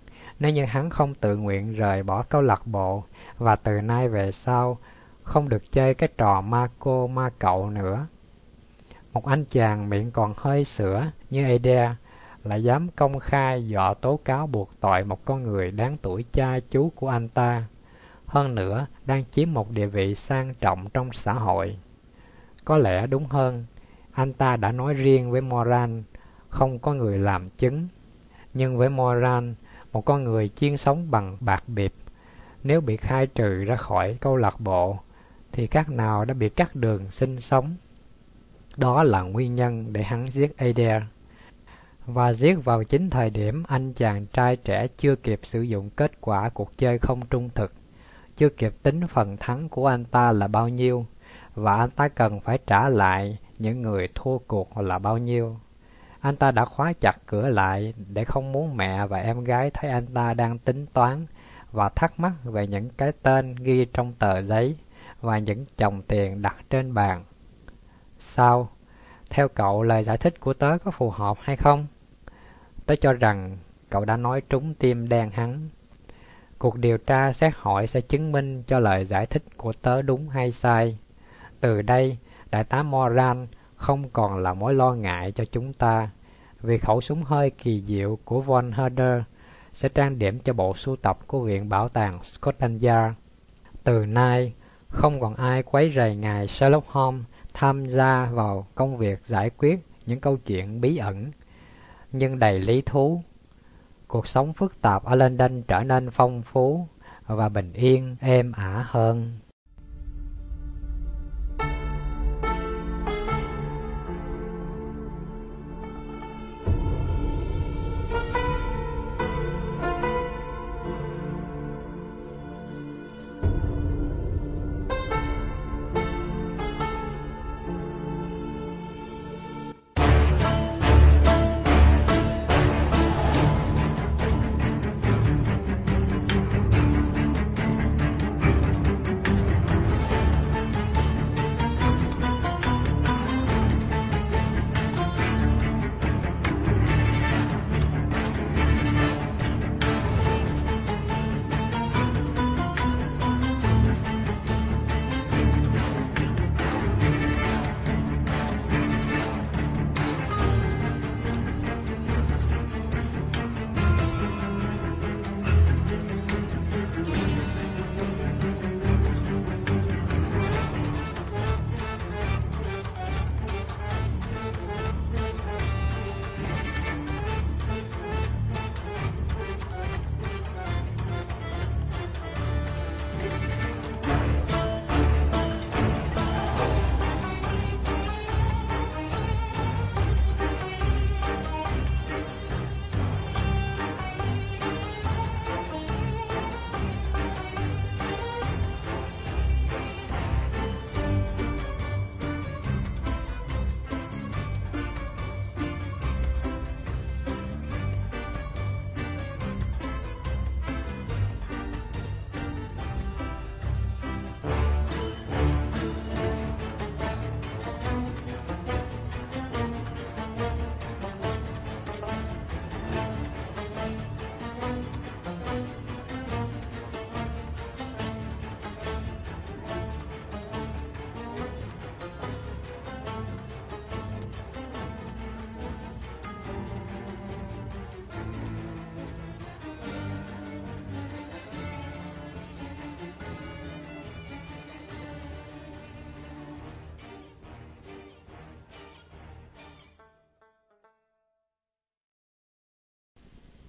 nếu như hắn không tự nguyện rời bỏ câu lạc bộ và từ nay về sau không được chơi cái trò ma cô ma cậu nữa. Một anh chàng miệng còn hơi sữa như Eder lại dám công khai dọa tố cáo buộc tội một con người đáng tuổi cha chú của anh ta. Hơn nữa, đang chiếm một địa vị sang trọng trong xã hội. Có lẽ đúng hơn, anh ta đã nói riêng với Moran, không có người làm chứng. Nhưng với Moran, một con người chuyên sống bằng bạc biệp, nếu bị khai trừ ra khỏi câu lạc bộ, thì các nào đã bị cắt đường sinh sống. Đó là nguyên nhân để hắn giết Adair. Và giết vào chính thời điểm anh chàng trai trẻ chưa kịp sử dụng kết quả cuộc chơi không trung thực, chưa kịp tính phần thắng của anh ta là bao nhiêu, và anh ta cần phải trả lại những người thua cuộc là bao nhiêu. Anh ta đã khóa chặt cửa lại để không muốn mẹ và em gái thấy anh ta đang tính toán và thắc mắc về những cái tên ghi trong tờ giấy và những chồng tiền đặt trên bàn. Sao? Theo cậu lời giải thích của tớ có phù hợp hay không? Tớ cho rằng cậu đã nói trúng tim đen hắn. Cuộc điều tra xét hỏi sẽ chứng minh cho lời giải thích của tớ đúng hay sai. Từ đây, đại tá Moran không còn là mối lo ngại cho chúng ta, vì khẩu súng hơi kỳ diệu của Von Herder sẽ trang điểm cho bộ sưu tập của Viện Bảo tàng Scotland Yard. Từ nay, không còn ai quấy rầy ngài Sherlock Holmes tham gia vào công việc giải quyết những câu chuyện bí ẩn, nhưng đầy lý thú. Cuộc sống phức tạp ở London trở nên phong phú và bình yên êm ả hơn.